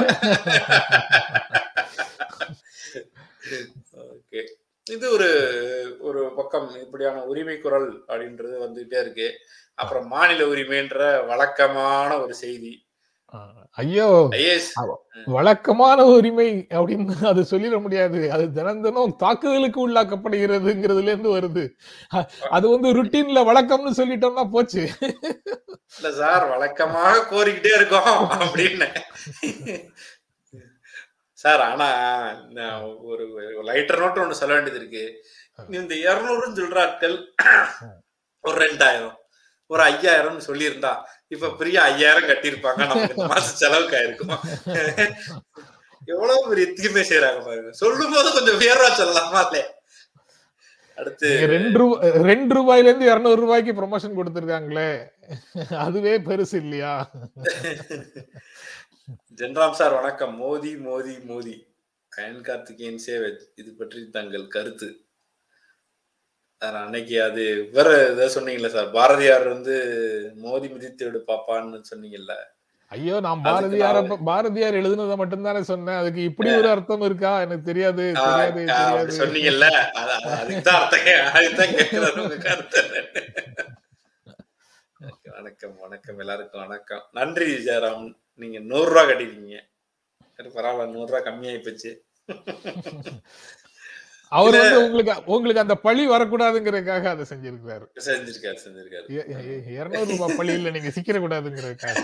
ஓகே இது ஒரு ஒரு பக்கம் இப்படியான உரிமை குரல் அப்படின்றது வந்துகிட்டே இருக்கு. அப்புறம் மாநில உரிமைன்ற வழக்கமான ஒரு செய்தி. ஐயோ வழக்கமான உரிமை அப்படின்னு அது சொல்லிட முடியாது. அது தினம் தினம் தாக்குதலுக்கு உள்ளாக்கப்படுகிறதுங்கிறதுல இருந்து வருது அது வந்து ருட்டீன்ல வழக்கம்னு சொல்லிட்டோம்னா போச்சு. இல்ல சார் வழக்கமாக கோரிக்கிட்டே இருக்கோம் அப்படின்னு. சார் ஆனா ஒரு லைட்டர் நோட் ஒண்ணு சொல்ல வேண்டியது இருக்கு. இந்த இருநூறுன்னு சொல்ற ஆட்கள் ஒரு ரெண்டாயிரம் ஒரு ஐயாயிரம்னு சொல்லியிருந்தா இப்ப பிரியா ஐயாயிரம் கட்டியிருப்பாங்க. நமக்கு இந்த மாசம் செலவுக்கு ஆயிருக்கும். எவ்வளவு பெரிய தீமை செய்யறாங்க பாருங்க. சொல்லும் போது கொஞ்சம் உயர்வா சொல்லலாமா இல்லையா? அடுத்து ரெண்டு ரூபா ரெண்டு ரூபாயில இருந்து இருநூறு ரூபாய்க்கு ப்ரொமோஷன் கொடுத்திருக்காங்களே. அதுவே பெருசு இல்லையா? ஜென்ராம் சார் வணக்கம். மோதி மோதி மோதி. அயன் கார்த்திகேயன் சேவை இது பற்றி தங்கள் கருத்து. சார் அன்னைக்கு அது வேற ஏதாவது சொன்னீங்கல்ல சார்? பாரதியார் வந்து மோதி மிதித்து விடு பாப்பான்னு சொன்னீங்கல்ல? ஐயோ நான் பாரதியார பாரதியார் எழுதுனதை மட்டும்தானே சொன்னேன். அதுக்கு இப்படி ஒரு அர்த்தம் இருக்கா? எனக்கு தெரியாது சொன்னீங்கல்ல? கருத்து. வணக்கம் வணக்கம். எல்லாருக்கும் வணக்கம். நன்றி ஜெயராம். நீங்க நூறு ரூபா கட்டிருக்கீங்க பரவாயில்ல நூறு ரூபா கம்மியாயி போச்சு. அவர் வந்து உங்களுக்கு உங்களுக்கு அந்த பழி வரக்கூடாதுங்கிறதுக்காக அதை செஞ்சிருக்காரு செஞ்சிருக்காரு. செஞ்சிருக்காரு இருநூறு ரூபாய் பழியில நீங்க சிக்கிர கூடாதுங்கிறதுக்காக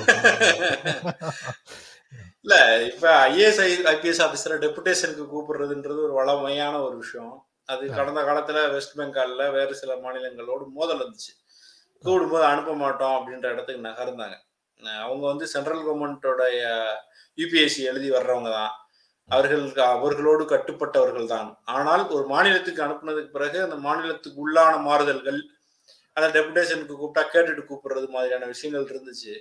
இல்ல இப்ப ஐஏஎஸ் ஐபிஎஸ் ஆபீசர் டெபுடேஷனுக்கு கூப்பிடுறதுன்றது ஒரு வளமையான ஒரு விஷயம். அது கடந்த காலத்துல வெஸ்ட் பெங்கால்ல வேறு சில மாநிலங்களோடு மோதல் இருந்துச்சு கூடும்போது அனுப்ப மாட்டோம் அப்படின்ற இடத்துக்கு நகர்ந்தாங்க. அவங்க வந்து சென்ட்ரல் கவர்மெண்டோடைய யூபிஎஸ்சி எழுதி வர்றவங்க தான். அவர்கள் அவர்களோடு கட்டுப்பட்டவர்கள் தான் ஆனால் ஒரு மாநிலத்துக்கு அனுப்புனதுக்கு பிறகு அந்த மாநிலத்துக்கு உள்ளான மாறுதல்கள் அந்த டெபுடேஷனுக்கு கூப்பிட்டா கேட்டுட்டு கூப்பிடுறது மாதிரியான விஷயங்கள் இருந்துச்சு.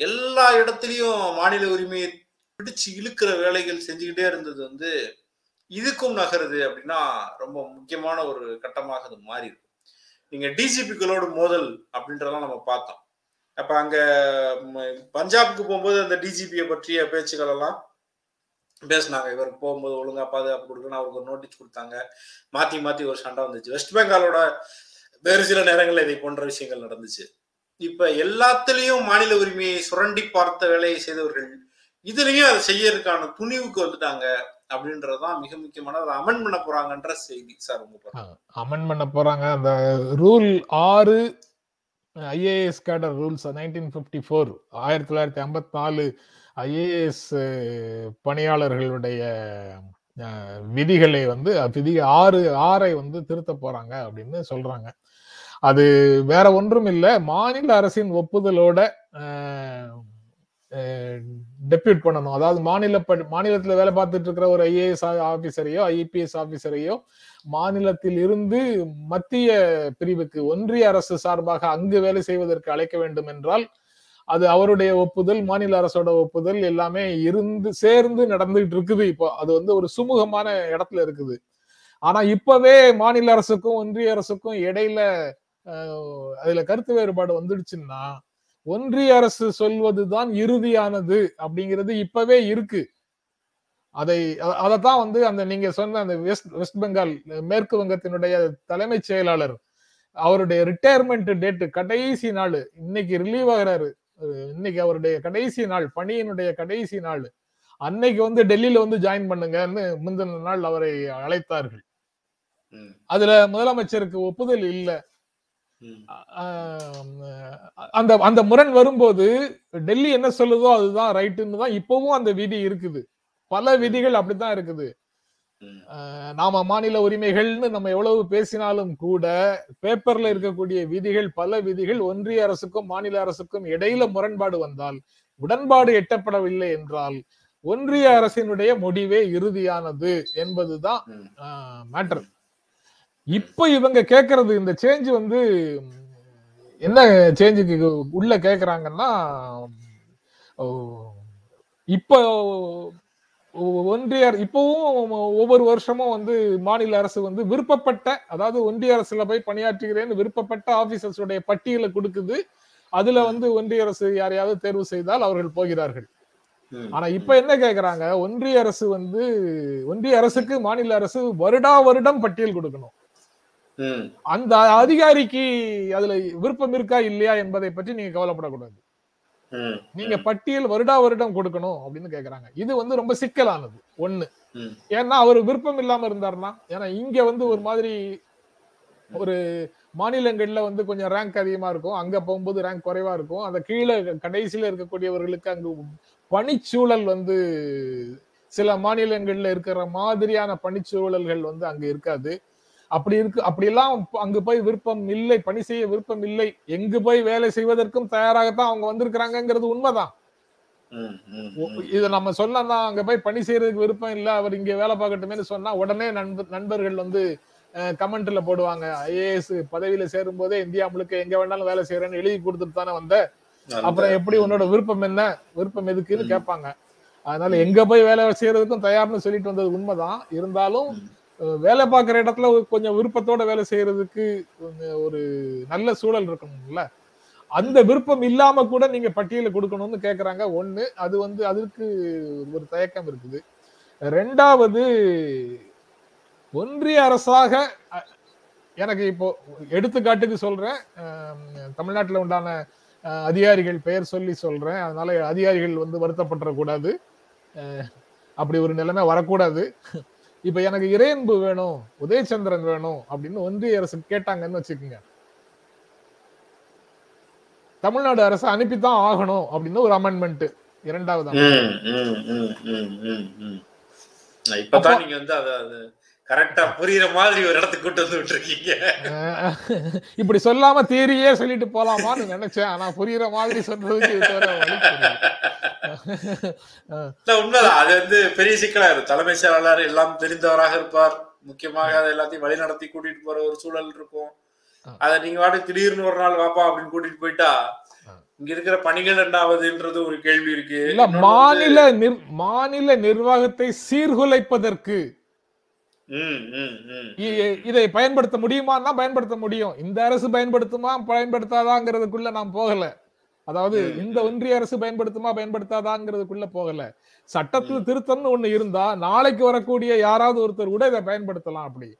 எல்லா இடத்துலையும் மாநில உரிமையை பிடிச்சு இழுக்கிற வேலைகள் செஞ்சுக்கிட்டே இருந்தது வந்து இதுக்கும் நகருது அப்படின்னா ரொம்ப முக்கியமான ஒரு கட்டமாக அது மாறி இருக்கு நீங்க டிஜிபிக்களோட மோதல் அப்படின்றதெல்லாம் நம்ம பார்த்தோம். அப்ப அங்க பஞ்சாப்க்கு போகும்போது அந்த டிஜிபியை பற்றிய பேச்சுக்கள் எல்லாம் பேசினாங்க இவருக்கு போகும்போது ஒழுங்கா பாதுகாப்பு கொடுக்கணும் அவருக்கு ஒரு நோட்டீஸ் கொடுத்தாங்க. மாத்தி மாத்தி ஒரு சண்டை வந்துச்சு. வெஸ்ட் பெங்காலோட வேறு சில நேரங்களில் இதை போன்ற விஷயங்கள் நடந்துச்சு. இப்ப எல்லாத்துலயும் மாநில உரிமையை சுரண்டி பார்த்த வேலையை செய்தவர்கள் இதுலயும் அதை செய்யறதுக்கான துணிவுக்கு வந்துட்டாங்க அப்படின்றதுதான் மிக முக்கியமான அதை அமன் பண்ண போறாங்கன்ற செய்தி சார் உங்க அமெண்ட் பண்ண போறாங்க. அந்த ரூல் ஆறு IAS cadre rules nineteen fifty four ஆயிரத்தி தொள்ளாயிரத்தி ஐம்பத்தி நாலு ஐஏஎஸ் பணியாளர்களுடைய விதிகளை வந்து விதி ஆறு ஆறை வந்து திருத்த போறாங்க அப்படின்னு சொல்றாங்க. அது வேற ஒன்றும் இல்லை. மாநில அரசின் ஒப்புதலோட டெப்யூட் பண்ணணும். அதாவது மாநில மாநிலத்தில் வேலை பார்த்துட்டு இருக்கிற ஒரு ஐஏஎஸ் ஆபீசரையோ ஐபிஎஸ் ஆபீசரையோ மாநிலத்தில் இருந்து மத்திய பிரிவுக்கு ஒன்றிய அரசு சார்பாக அங்கு வேலை செய்வதற்கு அழைக்க வேண்டும் என்றால் அது அவருடைய ஒப்புதல் மாநில அரசோட ஒப்புதல் எல்லாமே இருந்து சேர்ந்து நடந்துகிட்டு இருக்குது இப்போ. அது வந்து ஒரு சுமூகமான இடத்துல இருக்குது. ஆனா இப்பவே மாநில அரசுக்கும் ஒன்றிய அரசுக்கும் இடையில அதுல கருத்து வேறுபாடு வந்துடுச்சுன்னா ஒன்றிய அரசு சொல்வதுதான் இறுதியானது அப்படிங்கிறது இப்பவே இருக்கு. அதை அதைத்தான் வந்து அந்த நீங்க சொன்ன அந்த வெஸ்ட் வெஸ்ட் பெங்கால் மேற்கு வங்கத்தினுடைய தலைமைச் செயலாளர் அவருடைய ரிட்டையர்மெண்ட் டேட்டு கடைசி நாள் இன்னைக்கு ரிலீவ் ஆகிறாரு. இன்னைக்கு அவருடைய கடைசி நாள் பணியினுடைய கடைசி நாள். அன்னைக்கு வந்து டெல்லியில வந்து ஜாயின் பண்ணுங்கன்னு முந்தின நாள் அவரை அழைத்தார்கள். அதுல முதலமைச்சருக்கு ஒப்புதல் இல்ல. அந்த அந்த முரண் வரும்போது டெல்லி என்ன சொல்லுதோ அதுதான் ரைட்டுன்னு தான் இப்பவும் அந்த விதி இருக்குது. பல விதிகள் அப்படித்தான் இருக்குது. நாம மாநில உரிமைகள்னு நம்ம எவ்வளவு பேசினாலும் கூட பேப்பர்ல இருக்கக்கூடிய விதிகள் பல விதிகள் ஒன்றிய அரசுக்கும் மாநில அரசுக்கும் இடையில முரண்பாடு வந்தால் உடன்பாடு எட்டப்படவில்லை என்றால் ஒன்றிய அரசினுடைய முடிவே இறுதியானது என்பதுதான். மேட்டர் இப்ப இவங்க கேக்குறது இந்த சேஞ்ச் வந்து என்ன சேஞ்சுக்கு உள்ள கேக்குறாங்கன்னா இப்போ ஒன்றிய இப்பவும் ஒவ்வொரு வருஷமும் வந்து மாநில அரசு வந்து விருப்பப்பட்ட அதாவது ஒன்றிய அரசுல போய் பணியாற்றுகிறேன்னு விருப்பப்பட்ட ஆபீசர்ஸ் உடைய பட்டியலை கொடுக்குது. அதுல வந்து ஒன்றிய அரசு யாரையாவது தேர்வு செய்தால் அவர்கள் போகிறார்கள். ஆனா இப்ப என்ன கேக்குறாங்க? ஒன்றிய அரசு வந்து ஒன்றிய அரசுக்கு மாநில அரசு வருடா வருடம் பட்டியல் கொடுக்கணும். அந்த அதிகாரிக்கு அதுல விருப்பம் இருக்கா இல்லையா என்பதை பற்றி நீங்க கவலைப்படக்கூடாது. நீங்க பட்டியல் வருடா வருடம் கொடுக்கணும் அப்படின்னு கேக்குறாங்க. இது வந்து ரொம்ப சிக்கலானது. ஒண்ணு. ஏன்னா அவர் விருப்பம் இல்லாம இருந்தாருன்னா ஏன்னா இங்க வந்து ஒரு மாதிரி ஒரு மாநிலங்கள்ல வந்து கொஞ்சம் ரேங்க் அதிகமா இருக்கும். அங்க போகும்போது ரேங்க் குறைவா இருக்கும். அந்த கீழே கடைசியில இருக்கக்கூடியவர்களுக்கு அங்கு பணிச்சூழல் வந்து சில மாநிலங்கள்ல இருக்கிற மாதிரியான பணிச்சூழல்கள் வந்து அங்க இருக்காது. அப்படி இருக்கு அப்படியெல்லாம் அங்கு போய் விருப்பம் இல்லை பணி செய்ய விருப்பம் இல்லை. எங்கு போய் வேலை செய்வதற்கும் தயாராகத்தான் அவங்க வந்திருக்கிறாங்கிறது உண்மைதான். இத நம்ம சொல்லனா அங்க போய் பணி செய்யறதுக்கு விருப்பம் இல்ல அவர் இங்க வேலை பார்க்கட்டுமேனு சொன்னா உடனே நண்பர் நண்பர்கள் வந்து கமெண்ட்ல போடுவாங்க. ஐஏஎஸ் பதவியில சேரும் போதே இந்தியா முழுக்க எங்க வேணாலும் வேலை செய்யறேன்னு எழுதி கொடுத்துட்டு தானே வந்த. அப்புறம் எப்படி உன்னோட விருப்பம் என்ன? விருப்பம் எதுக்குன்னு கேட்பாங்க. அதனால எங்க போய் வேலை செய்யறதுக்கும் தயார்னு சொல்லிட்டு வந்தது உண்மைதான். இருந்தாலும் வேலை பார்க்குற இடத்துல கொஞ்சம் விருப்பத்தோட வேலை செய்யறதுக்கு ஒரு நல்ல சூழல் இருக்கணும்ல. அந்த விருப்பம் இல்லாம கூட நீங்க பட்டியலை கொடுக்கணும்னு கேக்குறாங்க. ஒண்ணு அது வந்து அதுக்கு ஒரு தயக்கம் இருக்குது. ரெண்டாவது ஒன்றிய அரசாக எனக்கு இப்போ எடுத்துக்காட்டுக்கு சொல்றேன். தமிழ்நாட்டில் உண்டான அதிகாரிகள் பெயர் சொல்லி சொல்றேன். அதனால அதிகாரிகள் வந்து வருத்தப்பட்டுற கூடாது அப்படி ஒரு நிலைமை வரக்கூடாது. இப்ப எனக்கு இறையன்பு வேணும் உதயச்சந்திரன் வேணும் அப்படின்னு ஒன்றிய அரசு கேட்டாங்கன்னு வச்சுக்கோங்க. தமிழ்நாடு அரசு அனுப்பித்தான் ஆகணும் அப்படின்னு ஒரு அமெண்ட்மெண்ட் இரண்டாவது. இப்பதான் நீங்க வந்து அத கரெக்டா புரியுற மாதிரி ஒரு இடத்துக்கு கூட்டு வந்து விட்டுருக்கீங்க. இப்படி சொல்லாம தேரியே சொல்லிட்டு போலாமான்னு நினைச்சேன். ஆனா புரியுற மாதிரி சொல்றதுக்கு உண்மைதான். அது வந்து பெரிய சிக்கலா இருக்கும் தலைமை செயலாளர் எல்லாம் தெரிந்தவராக இருப்பார். முக்கியமாக அதை எல்லாத்தையும் வழி நடத்தி கூட்டிட்டு போற ஒரு சூழல் இருக்கும். அத நீங்க வாட்டு திடீர்னு ஒரு நாள் வாப்பா அப்படின்னு கூட்டிட்டு போயிட்டா. இங்க இருக்கிற பணிகள் ரெண்டாவதுன்றது ஒரு கேள்வி இருக்கு. இல்ல மாநில மாநில நிர்வாகத்தை சீர்குலைப்பதற்கு இதை பயன்படுத்த முடியுமான்னா பயன்படுத்த முடியும். இந்த அரசு பயன்படுத்துமா? பயன்படுத்தாதாங்கிறதுக்குள்ள நாம் போகல. அதாவது இந்த ஒன்றிய அரசு பயன்படுத்துமா பயன்படுத்தாதாங்கிறதுக்குள்ள போகல. சட்டத்துல திருத்தம்னு ஒண்ணு இருந்தா நாளைக்கு வரக்கூடிய யாராவது ஒருத்தர் கூட இதை பயன்படுத்தலாம் அப்படி.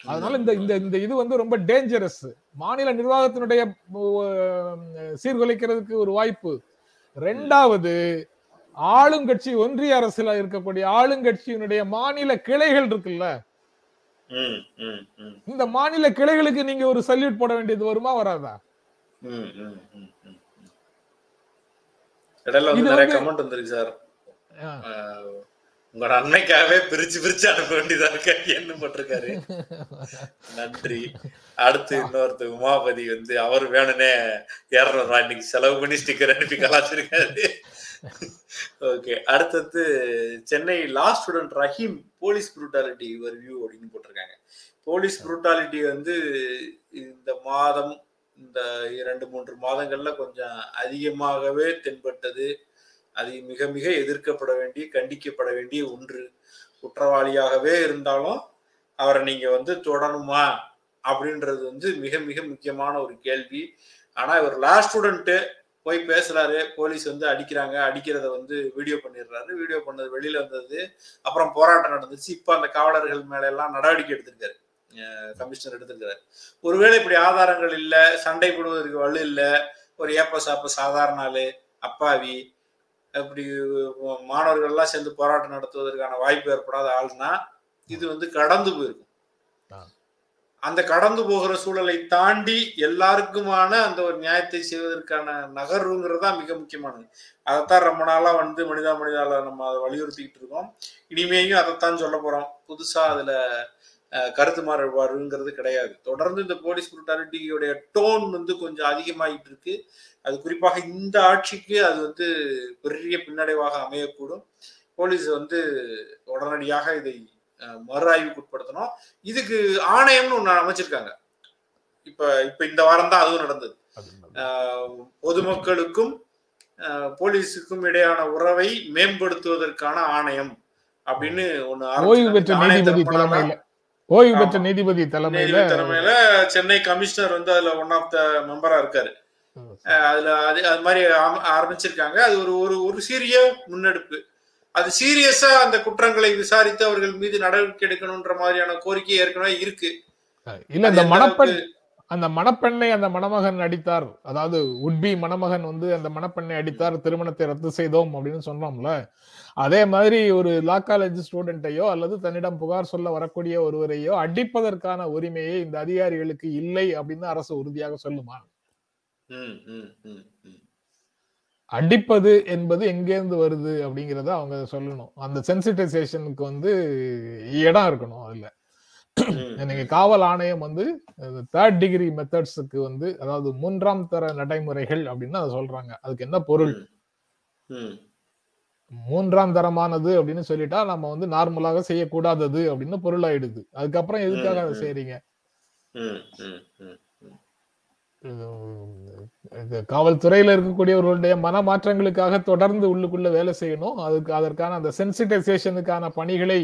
அதனால இந்த இந்த இந்த இது வந்து ரொம்ப டேஞ்சரஸ் மாநில நிர்வாகத்தினுடைய சீர்குலைக்கிறதுக்கு ஒரு வாய்ப்பு. ரெண்டாவது ஆளுங்கட்சி ஒன்றிய அரசுல இருக்கக்கூடிய ஆளுங்கட்சியினுடைய மாநில கிளைகள் இருக்குல்ல? இந்த மாநில கிளைகளுக்கு நீங்க ஒரு சல்யூட் போட வேண்டியது வருமா வராதா. இடையில வந்து நிறைய கமெண்ட் வந்திருக்கு சார். உங்களோட அன்னைக்காகவே பிரிச்சு பிரிச்சு அனுப்ப வேண்டியதா இருக்க. என்ன போட்டிருக்காரு நன்றி. அடுத்து இன்னொருத்தர் உமாபதி வந்து அவர் வேணும்னே இரநூறுவா இன்னைக்கு செலவு பண்ணி ஸ்டிக்கர் அனுப்பி கலாச்சிருக்காரு. ஓகே அடுத்தது Chennai law student Rahim police brutality ஒரு வியூ அப்படின்னு போட்டிருக்காங்க. போலீஸ் புரூட்டாலிட்டி வந்து இந்த மாதம் இந்த இரண்டு மூன்று மாதங்கள்ல கொஞ்சம் அதிகமாகவே தென்பட்டது. அது மிக மிக எதிர்க்கப்பட வேண்டிய கண்டிக்கப்பட வேண்டிய ஒன்று. குற்றவாளியாகவே இருந்தாலும் அவரை நீங்க வந்து தொடணுமா அப்படின்றது வந்து மிக மிக முக்கியமான ஒரு கேள்வி. ஆனா இவர் லா ஸ்டூடெண்ட்டு போய் பேசுறாரு. போலீஸ் வந்து அடிக்கிறாங்க. அடிக்கிறத வந்து வீடியோ பண்ணிடுறாரு. வீடியோ பண்ணது வெளியில வந்தது. அப்புறம் போராட்டம் நடந்துச்சு. இப்ப அந்த காவலர்கள் மேல எல்லாம் நடவடிக்கை எடுத்திருக்காரு. கமிஷனர் எடுத்திருக்காரு ஒருவேளை இப்படி ஆதாரங்கள் இல்ல சண்டை போடுவதற்கு வலு இல்ல ஒரு ஏப்ப சாப்ப சாதாரண ஆளு அப்பாவி அப்படி மாணவர்கள் எல்லாம் சேர்ந்து போராட்டம் நடத்துவதற்கான வாய்ப்பு ஏற்படாத ஆள்னா இது வந்து கடந்து போயிருக்கும். அந்த கடந்து போகிற சூழலை தாண்டி எல்லாருக்குமான அந்த ஒரு நியாயத்தை செய்வதற்கான நகர்வுங்கிறது தான் மிக முக்கியமானது. அதைத்தான் ரொம்ப நாளா வந்து மனிதா மனிதால நம்ம அதை வலியுறுத்திக்கிட்டு இருக்கோம். இனிமேயும் அதைத்தான் சொல்ல போறோம். புதுசா அதுல கருத்து மாறுபாடுங்கிறது கிடையாது. தொடர்ந்து இந்த போலீஸ் புரூட்டாலிட்டியோடைய டோன் வந்து கொஞ்சம் அதிகமாகிட்டு இருக்கு. அது குறிப்பாக இந்த ஆட்சிக்கு அது வந்து பெரிய பின்னடைவாக அமையக்கூடும். போலீஸ் வந்து உடனடியாக இதை மறு ஆய்வுக்கு உட்படுத்தணும் இதுக்கு ஆணையம்னு ஒண்ணு அமைச்சிருக்காங்க. இப்ப இப்ப இந்த வாரம் தான் அதுவும் நடந்தது. பொதுமக்களுக்கும் போலீஸுக்கும் இடையான உறவை மேம்படுத்துவதற்கான ஆணையம் அப்படின்னு ஒண்ணு ஓய்வு பெற்ற நீதிபதி தலைமையில. ஓய்வு பெற்ற நீதிபதி தலைமையில தலைமையில சென்னை கமிஷனர் வந்து அதுல ஒன் ஆஃப் த மெம்பரா இருக்காரு. அதுல அது அது மாதிரி ஆரம்பிச்சிருக்காங்க. அது ஒரு ஒரு ஒரு சீரிய முன்னெடுப்பு. அது சீரியஸா அந்த குற்றங்களை விசாரித்து அவர்கள் மீது நடவடிக்கை எடுக்கணும்ன்ற மாதிரியான கோரிக்கை ஏற்கனவே இருக்கு. இல்ல இந்த மணப்பெண் அந்த மணப்பெண்ணை அந்த மணமகன் அடித்தார். அதாவது உட்பி மணமகன் வந்து அந்த மணப்பெண்ணை அடித்தார் திருமணத்தை ரத்து செய்தோம் அப்படின்னு சொன்னோம்ல. அதே மாதிரி ஒரு லா காலேஜ் ஸ்டூடெண்ட்டையோ அல்லது தன்னிடம் புகார் சொல்ல வரக்கூடிய ஒருவரையோ அடிப்பதற்கான உரிமையை இந்த அதிகாரிகளுக்கு இல்லை அப்படின்னு அரசு உறுதியாக சொல்லுமா? அடிப்பது என்பது எங்கேருந்து வருது அப்படிங்கிறத அவங்க சொல்லணும். அந்த சென்சிட்டைசேஷனுக்கு வந்து இடம் இருக்கணும் அதுல. நீங்க காவல் ஆணையம் வந்து தேர்ட் டிகிரி மெத்தட்ஸுக்கு வந்து அதாவது மூன்றாம் தர நடைமுறைகள் அப்படின்னு அதை சொல்றாங்க. அதுக்கு என்ன பொருள்? மூன்றாம் தரமானது அப்படின்னு சொல்லிட்டா நம்ம வந்து நார்மலாக செய்யக்கூடாதது அப்படின்னு பொருள் ஆயிடுது அதுக்கப்புறம் எதுக்காக அதை செய்யறீங்க காவல்துறையில இருக்கக்கூடியவர்களுடைய மன மாற்றங்களுக்காக தொடர்ந்து உள்ளுக்குள்ள வேலை செய்யணும். அதுக்கு அதற்கான அந்த சென்சிட்டைசேஷனுக்கான பணிகளை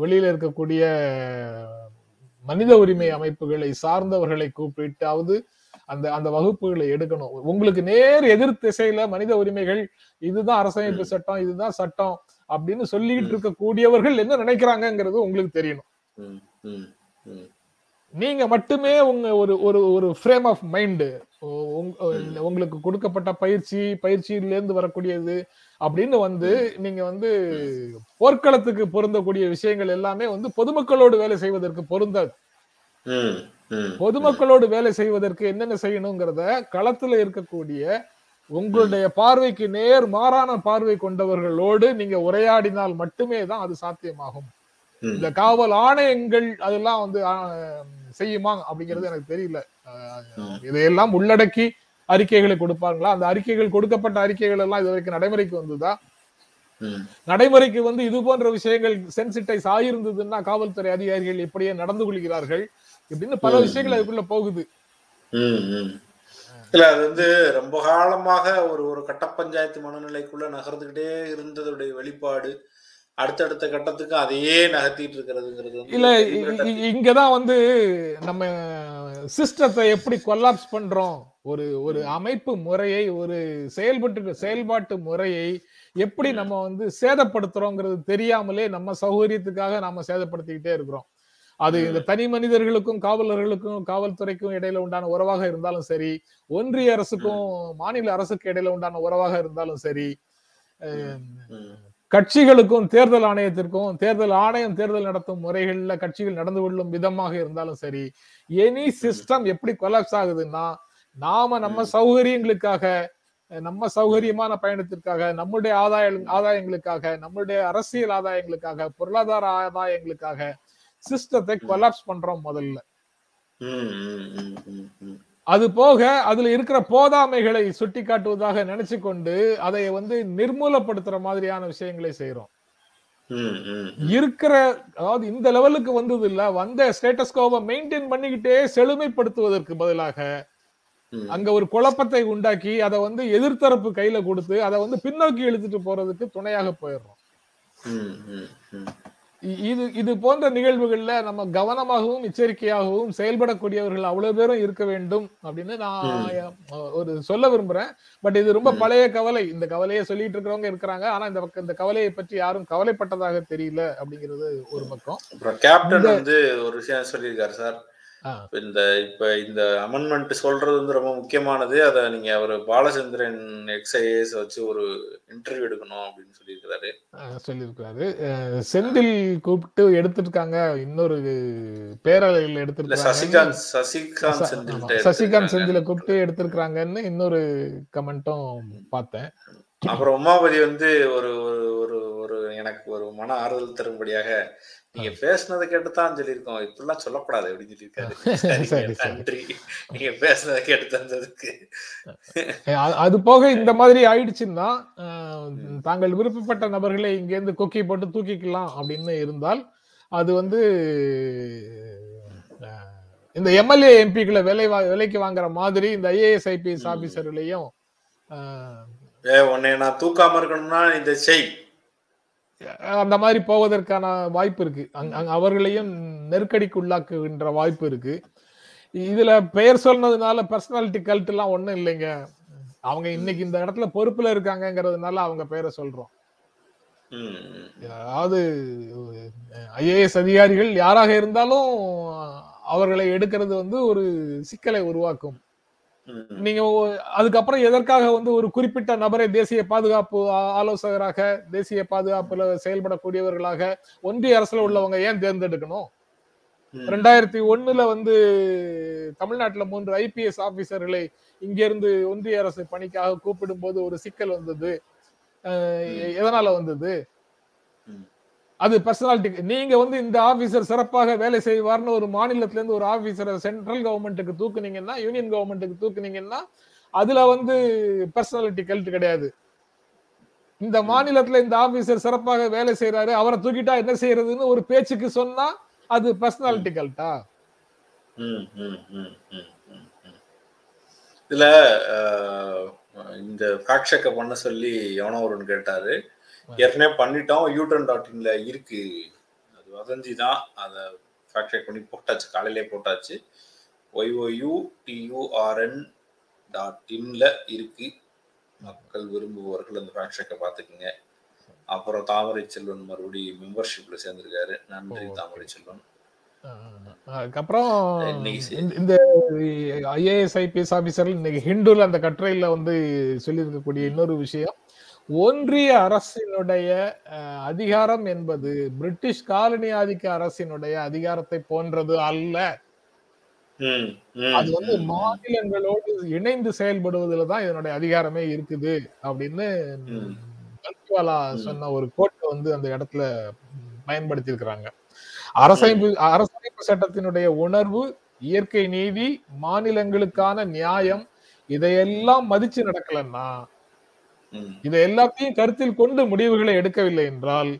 வெளியில இருக்கக்கூடிய மனித உரிமை அமைப்புகளை சார்ந்தவர்களை கூப்பிட்டாவது அந்த அந்த வகுப்புகளை எடுக்கணும். உங்களுக்கு நேர் எதிர் திசையில மனித உரிமைகள் இதுதான் அரசமைப்பு சட்டம் இதுதான் சட்டம் அப்படின்னு சொல்லிட்டு இருக்கக்கூடியவர்கள் என்ன நினைக்கிறாங்கிறது உங்களுக்கு தெரியணும். நீங்க மட்டுமே உங்க ஒரு ஒரு ஒரு ஃப்ரேம் ஆஃப் மைண்டு உங்களுக்கு கொடுக்கப்பட்ட பயிற்சி பயிற்சியில இருந்து வரக்கூடியது அப்படின்னு வந்து நீங்க வந்து போர்க்களத்துக்கு பொருந்தக்கூடிய விஷயங்கள் எல்லாமே வந்து பொதுமக்களோடு வேலை செய்வதற்கு பொருந்தாது. பொதுமக்களோடு வேலை செய்வதற்கு என்னென்ன செய்யணுங்கிறத களத்துல இருக்கக்கூடிய உங்களுடைய பார்வைக்கு நேர் மாறான பார்வை கொண்டவர்களோடு நீங்க உரையாடினால் மட்டுமே தான் அது சாத்தியமாகும். இந்த காவல் ஆணையங்கள் அதெல்லாம் வந்து செய்யுமா அப்படிங்கிறது எனக்கு தெரியல. இதையெல்லாம் உள்ளடக்கி அறிக்கைகளை கொடுப்பாங்களா? அந்த அறிக்கைகள் கொடுக்கப்பட்ட அறிக்கைகள் எல்லாம் இது வரைக்கும் நடைமுறைக்கு வந்ததா? நடைமுறைக்கு வந்து இது போன்ற விஷயங்கள் சென்சிட்டைஸ் ஆயிருந்ததுன்னா காவல்துறை அதிகாரிகள் இப்படியே நடந்து கொள்கிறார்கள் இப்படின்னு பல விஷயங்கள் அதுக்குள்ள போகுது. இல்ல அது வந்து ரொம்ப காலமாக ஒரு ஒரு கட்ட பஞ்சாயத்து மனநிலைக்குள்ள நகர்ந்துகிட்டே இருந்ததுடைய வெளிப்பாடு அடுத்தடுத்த கட்டத்துக்கு அதையே நகர்த்திட்டு இருக்கிறதுங்கிறது இல்ல இங்கதான் வந்து நம்ம சிஸ்டத்தை எப்படி கொல்லாப்ஸ் பண்றோம்? ஒரு ஒரு அமைப்பு முறையை ஒரு செயல்பட்டு செயல்பாட்டு முறையை எப்படி நம்ம வந்து சேதப்படுத்துறோங்கிறது தெரியாமலே நம்ம சௌகரியத்துக்காக நாம சேதப்படுத்திக்கிட்டே இருக்கிறோம். அது இந்த தனி மனிதர்களுக்கும் காவலர்களுக்கும் காவல்துறைக்கும் இடையில உண்டான உறவாக இருந்தாலும் சரி ஒன்றிய அரசுக்கும் மாநில அரசுக்கு இடையில உண்டான உறவாக இருந்தாலும் சரி கட்சிகளுக்கும் தேர்தல் ஆணையத்திற்கும் தேர்தல் ஆணையம் தேர்தல் நடத்தும் முறைகள்ல கட்சிகள் நடந்து கொள்ளும் விதமாக இருந்தாலும் சரி எனி சிஸ்டம் எப்படி கொலாப்ஸ் ஆகுதுன்னா நாம நம்ம சௌகரியங்களுக்காக நம்ம சௌகரியமான பயணத்திற்காக நம்முடைய ஆதாய ஆதாயங்களுக்காக நம்முடைய அரசியல் ஆதாயங்களுக்காக பொருளாதார ஆதாயங்களுக்காக சிஸ்டத்தை கொலாப்ஸ் பண்றோம் முதல்ல. அது போக அதுல இருக்கிற போதாமைகளை சுட்டி காட்டுவதாக நினைச்சு கொண்டு அதை வந்து நிர்மூலப்படுத்துற மாதிரியான விஷயங்களை செய்யறோம் இருக்கிற அதாவது இந்த லெவலுக்கு வந்தது இல்ல வந்த ஸ்டேட்டஸ்கோவை மெயின்டைன் பண்ணிக்கிட்டே செழுமைப்படுத்துவதற்கு பதிலாக. அங்க ஒரு குழப்பத்தை உண்டாக்கி அதை வந்து எதிர்த்தரப்பு கையில கொடுத்து அதை வந்து பின்னோக்கி இழுத்துட்டு போறதுக்கு துணையாக போயிடுறோம். இது இது போன்ற நிகழ்வுகள்ல நம்ம கவனமாகவும் எச்சரிக்கையாகவும் செயல்படக்கூடியவர்கள் அவ்வளவு பேரும் இருக்க வேண்டும் அப்படின்னு நான் ஒரு சொல்ல விரும்புறேன். பட் இது ரொம்ப பழைய கவலை. இந்த கவலையை சொல்லிட்டு இருக்கிறவங்க இருக்கிறாங்க. ஆனா இந்த பக்கம் இந்த கவலையை பற்றி யாரும் கவலைப்பட்டதாக தெரியல அப்படிங்கிறது ஒரு பக்கம். கேப்டன் வந்து ஒரு விஷயம் சொல்லியிருக்காரு சார். இந்த இப்ப இந்த அமெண்ட்மெண்ட் சொல்றது வந்து ரொம்ப முக்கியமானது. அதை நீங்க அவர் பாலச்சந்திரன் எக்ஸ்ஐஏஎஸ் வச்சு ஒரு இன்டர்வியூ எடுக்கணும் அப்படின்னு சொல்லியிருக்கிறாரு. அஹ், செந்தில் கூப்பிட்டு எடுத்திருக்காங்க. இன்னொரு பேரலையில் இல்ல எடுத்திருக்காங்க சசிகாந்த் சசிகாந்த் செந்தில் சசிகாந்த் செந்தில கூப்பிட்டு எடுத்திருக்காங்கன்னு இன்னொரு கமெண்ட்டும் பார்த்தேன். அப்புறம் உமாபதி வந்து ஒரு ஒரு ஒரு எனக்கு ஒரு மன ஆறுதல் தரும்படியாக நீங்க பேசுனதை கேட்டுதான் சொல்லியிருக்கோம். இப்படிலாம் சொல்லக்கூடாது அப்படின்னு சொல்லியிருக்காரு. நன்றி. நீங்க பேசுனதை கேட்டு தந்ததுக்கு அ- அது போக இந்த மாதிரி ஆயிடுச்சுன்னா தாங்கள் விருப்பப்பட்ட நபர்களை இங்கேருந்து கொக்கி போட்டு தூக்கிக்கலாம் அப்படின்னு இருந்தால் அது வந்து இந்த எம்எல்ஏ எம்பிக்களை விலை விலைக்கு வாங்குற மாதிரி இந்த ஐஏஎஸ் ஐபிஎஸ் ஆபீசர்களையும் உன்னை நான் தூக்காம இருக்கணும்னா இந்த செய். அந்த மாதிரி போவதற்கான வாய்ப்பு இருக்கு. அவர்களையும் நெருக்கடிக்கு உள்ளாக்குகின்ற வாய்ப்பு இருக்கு. இதுல பெயர் சொன்னதுனால பர்சனாலிட்டி கல்ட் எல்லாம் ஒண்ணும் இல்லைங்க. அவங்க இன்னைக்கு இந்த இடத்துல பொறுப்புல இருக்காங்கங்கிறதுனால அவங்க பெயரை சொல்றோம். அதாவது ஐஏஎஸ் அதிகாரிகள் யாராக இருந்தாலும் அவர்களை எடுக்கிறது வந்து ஒரு சிக்கலை உருவாக்கும். நீங்க அதுக்கப்புறம் எதற்காக வந்து ஒரு குறிப்பிட்ட நபரை தேசிய பாதுகாப்பு ஆலோசகராக தேசிய பாதுகாப்புல செயல்படக்கூடியவர்களாக ஒன்றிய அரசுல உள்ளவங்க ஏன் தேர்ந்தெடுக்கணும். ரெண்டாயிரத்தி ஒண்ணுல வந்து தமிழ்நாட்டுல மூன்று ஐபிஎஸ் ஆபீசர்களை இங்க இருந்து ஒன்றிய அரசு பணிக்காக கூப்பிடும் போது ஒரு சிக்கல் வந்தது எதனால வந்தது. அது பர்சனாலிட்டி நீங்க வந்து இந்த ஆபீசர் சிறப்பாக வேலை செய்வார்னு ஒரு மாநிலத்துல இருந்து ஒரு ஆபீசரை சென்ட்ரல் கவர்மெண்ட்டுக்கு தூக்குனீங்கன்னா யூனியன் கவர்மெண்ட்டுக்கு தூக்குனீங்கன்னா அதுல வந்து பர்சனாலிட்டி கல்ட் கிடையாது. இந்த மாநிலத்துல இந்த ஆபீசர் சிறப்பாக வேலை செய்யறாரு அவரை தூக்கிட்டா என்ன செய்யறதுன்னு ஒரு பேச்சுக்கு சொன்னா அது பர்சனாலிட்டி கல்ட்டா ம், ம், இதுல இந்த காட்சக்க பண்ண சொல்லி எவனோ ஒருன்னு கேட்டாரு. ஏற்கனவே பண்ணிட்டோம். யூட்டன் டாட் இன்ல இருக்கு. அது வதந்தி தான். அதை ஃபேக்ட் பண்ணி போட்டாச்சு. காலையிலே போட்டாச்சு. ஒய்ஓயு டியூஆர்என் டாட் இன்ல இருக்கு. மக்கள் விரும்புபவர்கள் அந்த ஃபேக்ட் செக்கை பார்த்துக்குங்க. அப்புறம் தாமரை செல்வன் மறுபடியும் மெம்பர்ஷிப்ல சேர்ந்திருக்காரு. நன்றி தாமரை செல்வன். அதுக்கப்புறம். இந்த- ஐஏஎஸ் ஐபிஎஸ் ஆபீசர் இன்னைக்கு ஹிந்துல அந்த கட்டுரையில வந்து சொல்லியிருக்கக்கூடிய இன்னொரு விஷயம். ஒன்றிய அரசினுடைய அதிகாரம் என்பது பிரிட்டிஷ் காலனி ஆதிக்க அரசினுடைய அதிகாரத்தை போன்றது அல்ல. அது வந்து மாநிலங்களோடு இணைந்து செயல்படுவதில் தான் இதனுடைய அதிகாரமே இருக்குது அப்படின்னு. சொன்ன ஒரு கோட்டை வந்து அந்த இடத்துல பயன்படுத்தி இருக்கிறாங்க அரசமைப்பு அரசமைப்பு சட்டத்தினுடைய உணர்வு இயற்கை நீதி மாநிலங்களுக்கான நியாயம் இதையெல்லாம் மதிச்சு நடக்கலன்னா இதை எல்லாத்தையும் கருத்தில் கொண்டு முடிவுகளை எடுக்கவில்லை என்றால்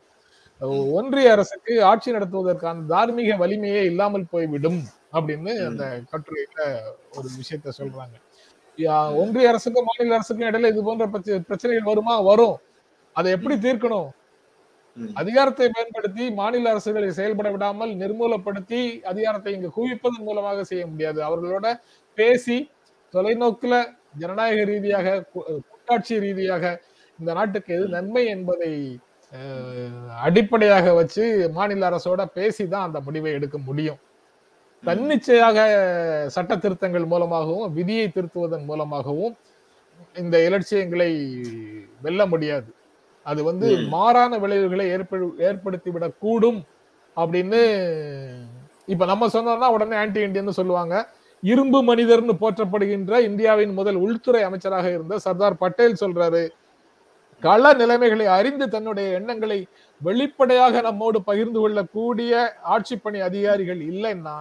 ஒன்றிய அரசுக்கு ஆட்சி நடத்துவதற்கான தார்மீக வலிமையே இல்லாமல் போய்விடும் அப்படின்னு அந்த கட்டுரையில ஒரு விஷயத்த சொல்றாங்க. ஒன்றிய அரசுக்கும் மாநில அரசுக்கும் இடையில இது போன்ற பிரச்ச- பிரச்சனைகள் வருமா? வரும். அதை எப்படி தீர்க்கணும். அதிகாரத்தை பயன்படுத்தி மாநில அரசுகளை செயல்பட விடாமல் நிர்மூலப்படுத்தி அதிகாரத்தை இங்கு குவிப்பதன் மூலமாக செய்ய முடியாது. அவர்களோட பேசி தொலைநோக்குல ஜனநாயக ரீதியாக கூட்டாட்சி ரீதியாக இந்த நாட்டுக்கு எது நன்மை என்பதை அடிப்படையாக வச்சு மாநில அரசோட பேசி தான் அந்த முடிவை எடுக்க முடியும். தன்னிச்சையாக சட்ட திருத்தங்கள் மூலமாகவும் விதியை திருத்துவதன் மூலமாகவும் இந்த இலட்சியங்களை வெல்ல முடியாது. அது வந்து. மாறான விளைவுகளை ஏற்படு ஏற்படுத்திவிடக் கூடும் அப்படின்னு இப்ப நம்ம சொன்னோம்னா உடனே ஆன்டி இண்டியன் சொல்லுவாங்க. இரும்பு மனிதர்னு போற்றப்படுகின்ற இந்தியாவின் முதல் உள்துறை அமைச்சராக இருந்த சர்தார் பட்டேல் சொல்றாரு. கள நிலைமைகளை அறிந்து தன்னுடைய எண்ணங்களை வெளிப்படையாக நம்மோடு பகிர்ந்து கொள்ளக்கூடிய ஆட்சி பணி அதிகாரிகள் இல்லைன்னா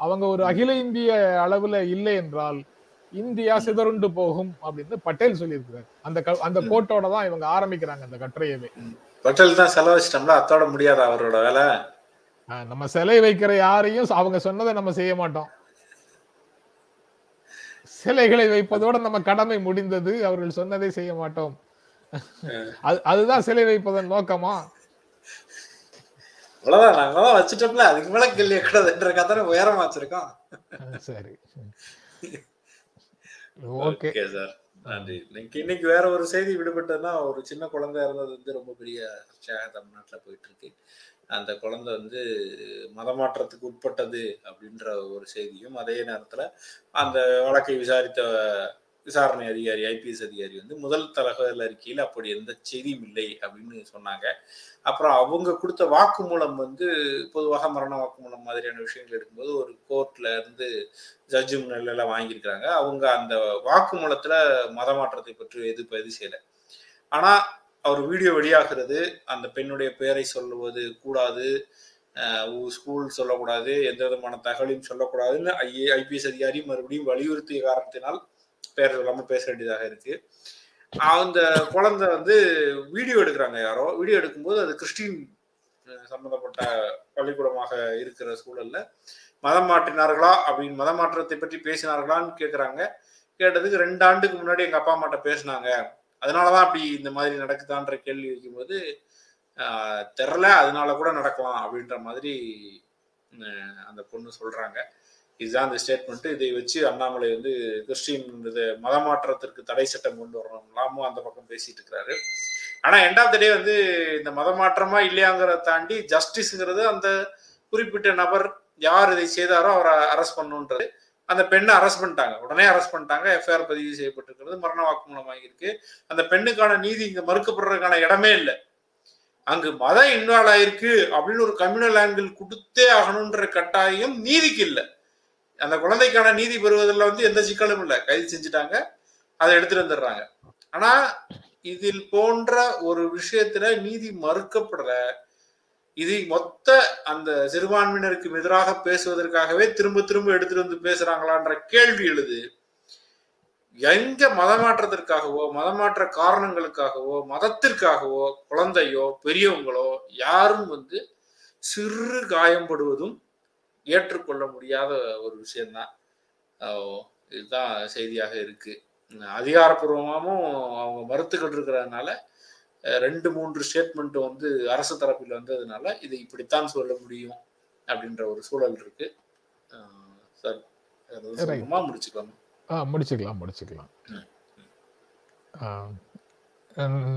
அவங்க ஒரு அகில இந்திய அளவுல இல்லை என்றால் இந்தியா சிதறுண்டு போகும் அப்படின்னு பட்டேல் சொல்லியிருக்கிறார். அந்த அந்த கோட்டோட தான் இவங்க ஆரம்பிக்கிறாங்க அந்த கட்டுரையவே. பட்டேல் தான் செலவழிச்சிட்டோம்ல அத்தோட முடியாதா அவரோட வேலை. ஆஹ் நம்ம சிலை வைக்கிற யாரையும் அவங்க சொன்னதை நம்ம செய்ய மாட்டோம். சிலைகளை வைப்பதோட நம்ம கடமை முடிந்தது. அவர்கள் சொன்னதை செய்ய மாட்டோம். அது அதுதான் சிலை வைப்பதன் நோக்கமா? அவ்வளவுதான். நாங்களாம் வச்சுட்டோம்ல. அதுக்கு மேல கேள்வி கூடாதுன்ற கதை உயரமா வச்சிருக்கோம். சரி. ஓகே. சார். நன்றி. இன்னைக்கு இன்னைக்கு வேற ஒரு செய்தி விடுபட்டதுன்னா ஒரு சின்ன குழந்தை இருந்தது வந்து ரொம்ப பெரிய தமிழ்நாட்டுல போயிட்டு இருக்கு. அந்த குழந்தை வந்து மதமாற்றத்துக்கு உட்பட்டது அப்படின்ற ஒரு செய்தியும் அதே நேரத்தில் அந்த வழக்கை விசாரித்த விசாரணை அதிகாரி ஐபிஎஸ் அதிகாரி வந்து முதல் தகவல் அறிக்கையில் அப்படி எந்த செய்தியும் இல்லை அப்படின்னு சொன்னாங்க. அப்புறம் அவங்க கொடுத்த வாக்குமூலம் வந்து பொதுவாக மரண வாக்குமூலம் மாதிரியான விஷயங்கள் எடுக்கும்போது ஒரு கோர்ட்ல இருந்து ஜட்ஜு முன்னிலாம் வாங்கியிருக்கிறாங்க. அவங்க அந்த வாக்குமூலத்துல மதமாற்றத்தை பற்றி எது பதிவு செய்யலை. ஆனா அவர் வீடியோ வெளியாகிறது அந்த பெண்ணுடைய பெயரை சொல்லுவது கூடாது. ஸ்கூல் சொல்லக்கூடாது எந்த விதமான தகவலையும் சொல்லக்கூடாதுன்னு ஐஏ ஐபிஎஸ் அதிகாரி மறுபடியும் வலியுறுத்திய காரணத்தினால் பெயர் சொல்லாமல் பேச வேண்டியதாக இருக்கு. அந்த குழந்தை வந்து வீடியோ எடுக்கிறாங்க யாரோ. வீடியோ எடுக்கும்போது அது கிறிஸ்டின் சம்பந்தப்பட்ட பள்ளிக்கூடமாக இருக்கிற சூழல்ல மதம் மாற்றினார்களா அப்படின்னு மதம் மாற்றத்தை பற்றி பேசினார்களான்னு கேட்குறாங்க கேட்டதுக்கு ரெண்டு ஆண்டுக்கு முன்னாடி எங்க அப்பா அம்மாட்ட பேசினாங்க. அதனாலதான் அப்படி இந்த மாதிரி நடக்குதான்ற கேள்வி வைக்கும்போது தெரில அதனால கூட நடக்கலாம் அப்படின்ற மாதிரி அந்த பொண்ணு சொல்றாங்க. இதுதான் அந்த ஸ்டேட்மெண்ட் இதை வச்சு அண்ணாமலை வந்து கிறிஸ்டின் இது மதமாற்றத்திற்கு தடை சட்டம் கொண்டு வரணும்லாமும் அந்த பக்கம் பேசிட்டு இருக்கிறாரு ஆனா எண்ட் ஆஃப் த டே வந்து இந்த மதமாற்றமா இல்லையாங்கிறத தாண்டி ஜஸ்டிஸ்ங்கிறது அந்த குறிப்பிட்ட நபர் யார் இதை செய்தாரோ அவரை அரெஸ்ட் பண்ணுன்றது அந்த பெண்ணை அரெஸ்ட் பண்ணிட்டாங்க. உடனே அரெஸ்ட் பண்ணிட்டாங்க. எஃப்ஐஆர் பதிவு செய்யப்பட்டிருக்கிறது. மரண வாக்குமூலம் ஆகியிருக்கு அந்த பெண்ணுக்கான நீதி இங்க மறுக்கப்படுறதுக்கான இடமே இல்லை. அங்கு மதம் இன்வால்வ் ஆயிருக்கு அப்படின்னு ஒரு கம்யூனல் ஆங்கிள் கொடுத்தே ஆகணுன்ற கட்டாயம் நீதிக்கு இல்லை. அந்த குழந்தைக்கான நீதி பெறுவதில் வந்து எந்த சிக்கலும் இல்லை. கைது செஞ்சுட்டாங்க. அதை எடுத்துட்டு வந்துடுறாங்க. ஆனா இதில் போன்ற ஒரு விஷயத்துல நீதி மறுக்கப்படுற இது மொத்த அந்த சிறுபான்மையினருக்கு எதிராக பேசுவதற்காகவே திரும்ப திரும்ப எடுத்துட்டு வந்து பேசுறாங்களான்ற கேள்வி எழுது. எங்க மதமாற்றத்திற்காகவோ மதமாற்ற காரணங்களுக்காகவோ மதத்திற்காகவோ குழந்தையோ பெரியவங்களோ யாரும் வந்து சிறு காயம்படுவதும் ஏற்றுக்கொள்ள முடியாத ஒரு விஷயம்தான். இதுதான் செய்தியாக இருக்கு. அதிகாரப்பூர்வமாகவும் அவங்க மறுத்துக்கிட்டு இருக்கிறதுனால ரெண்டு மூன்று ஸ்டேட்மெண்ட் வந்து அரசு தரப்பில் வந்ததுனால இதை இப்படித்தான் சொல்ல முடியும் அப்படின்ற ஒரு சூழல் இருக்கு. சார் முடிச்சுக்கலாமா? ஆ முடிச்சுக்கலாம் முடிச்சுக்கலாம்.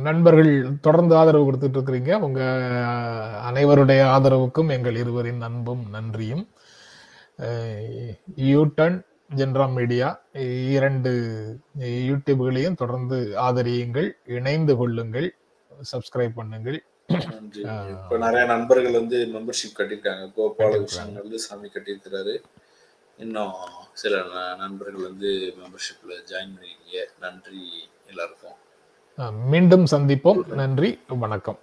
நண்பர்கள் தொடர்ந்து ஆதரவு கொடுத்துட்டு இருக்கிறீங்க. உங்க அனைவருடைய ஆதரவுக்கும் எங்கள் இருவரின் அன்பும் நன்றியும். யூட்டன் ஜென்ரா மீடியா இரண்டு யூடியூப்களையும் தொடர்ந்து ஆதரியுங்கள் இணைந்து கொள்ளுங்கள். சப்ஸ்கிரைப் பண்ணுங்கள். இப்ப நிறைய நண்பர்கள் வந்து மெம்பர்ஷிப் கட்டியிருக்காங்க. கோபாலகிருஷ்ணன் சாமி கட்டியிருக்கிறாரு. இன்னும் சில நண்பர்கள் வந்து மெம்பர்ஷிப்ல ஜாயின் பண்ணிருக்கீங்க. நன்றி எல்லாருக்கும். மீண்டும் சந்திப்போம். நன்றி. வணக்கம்.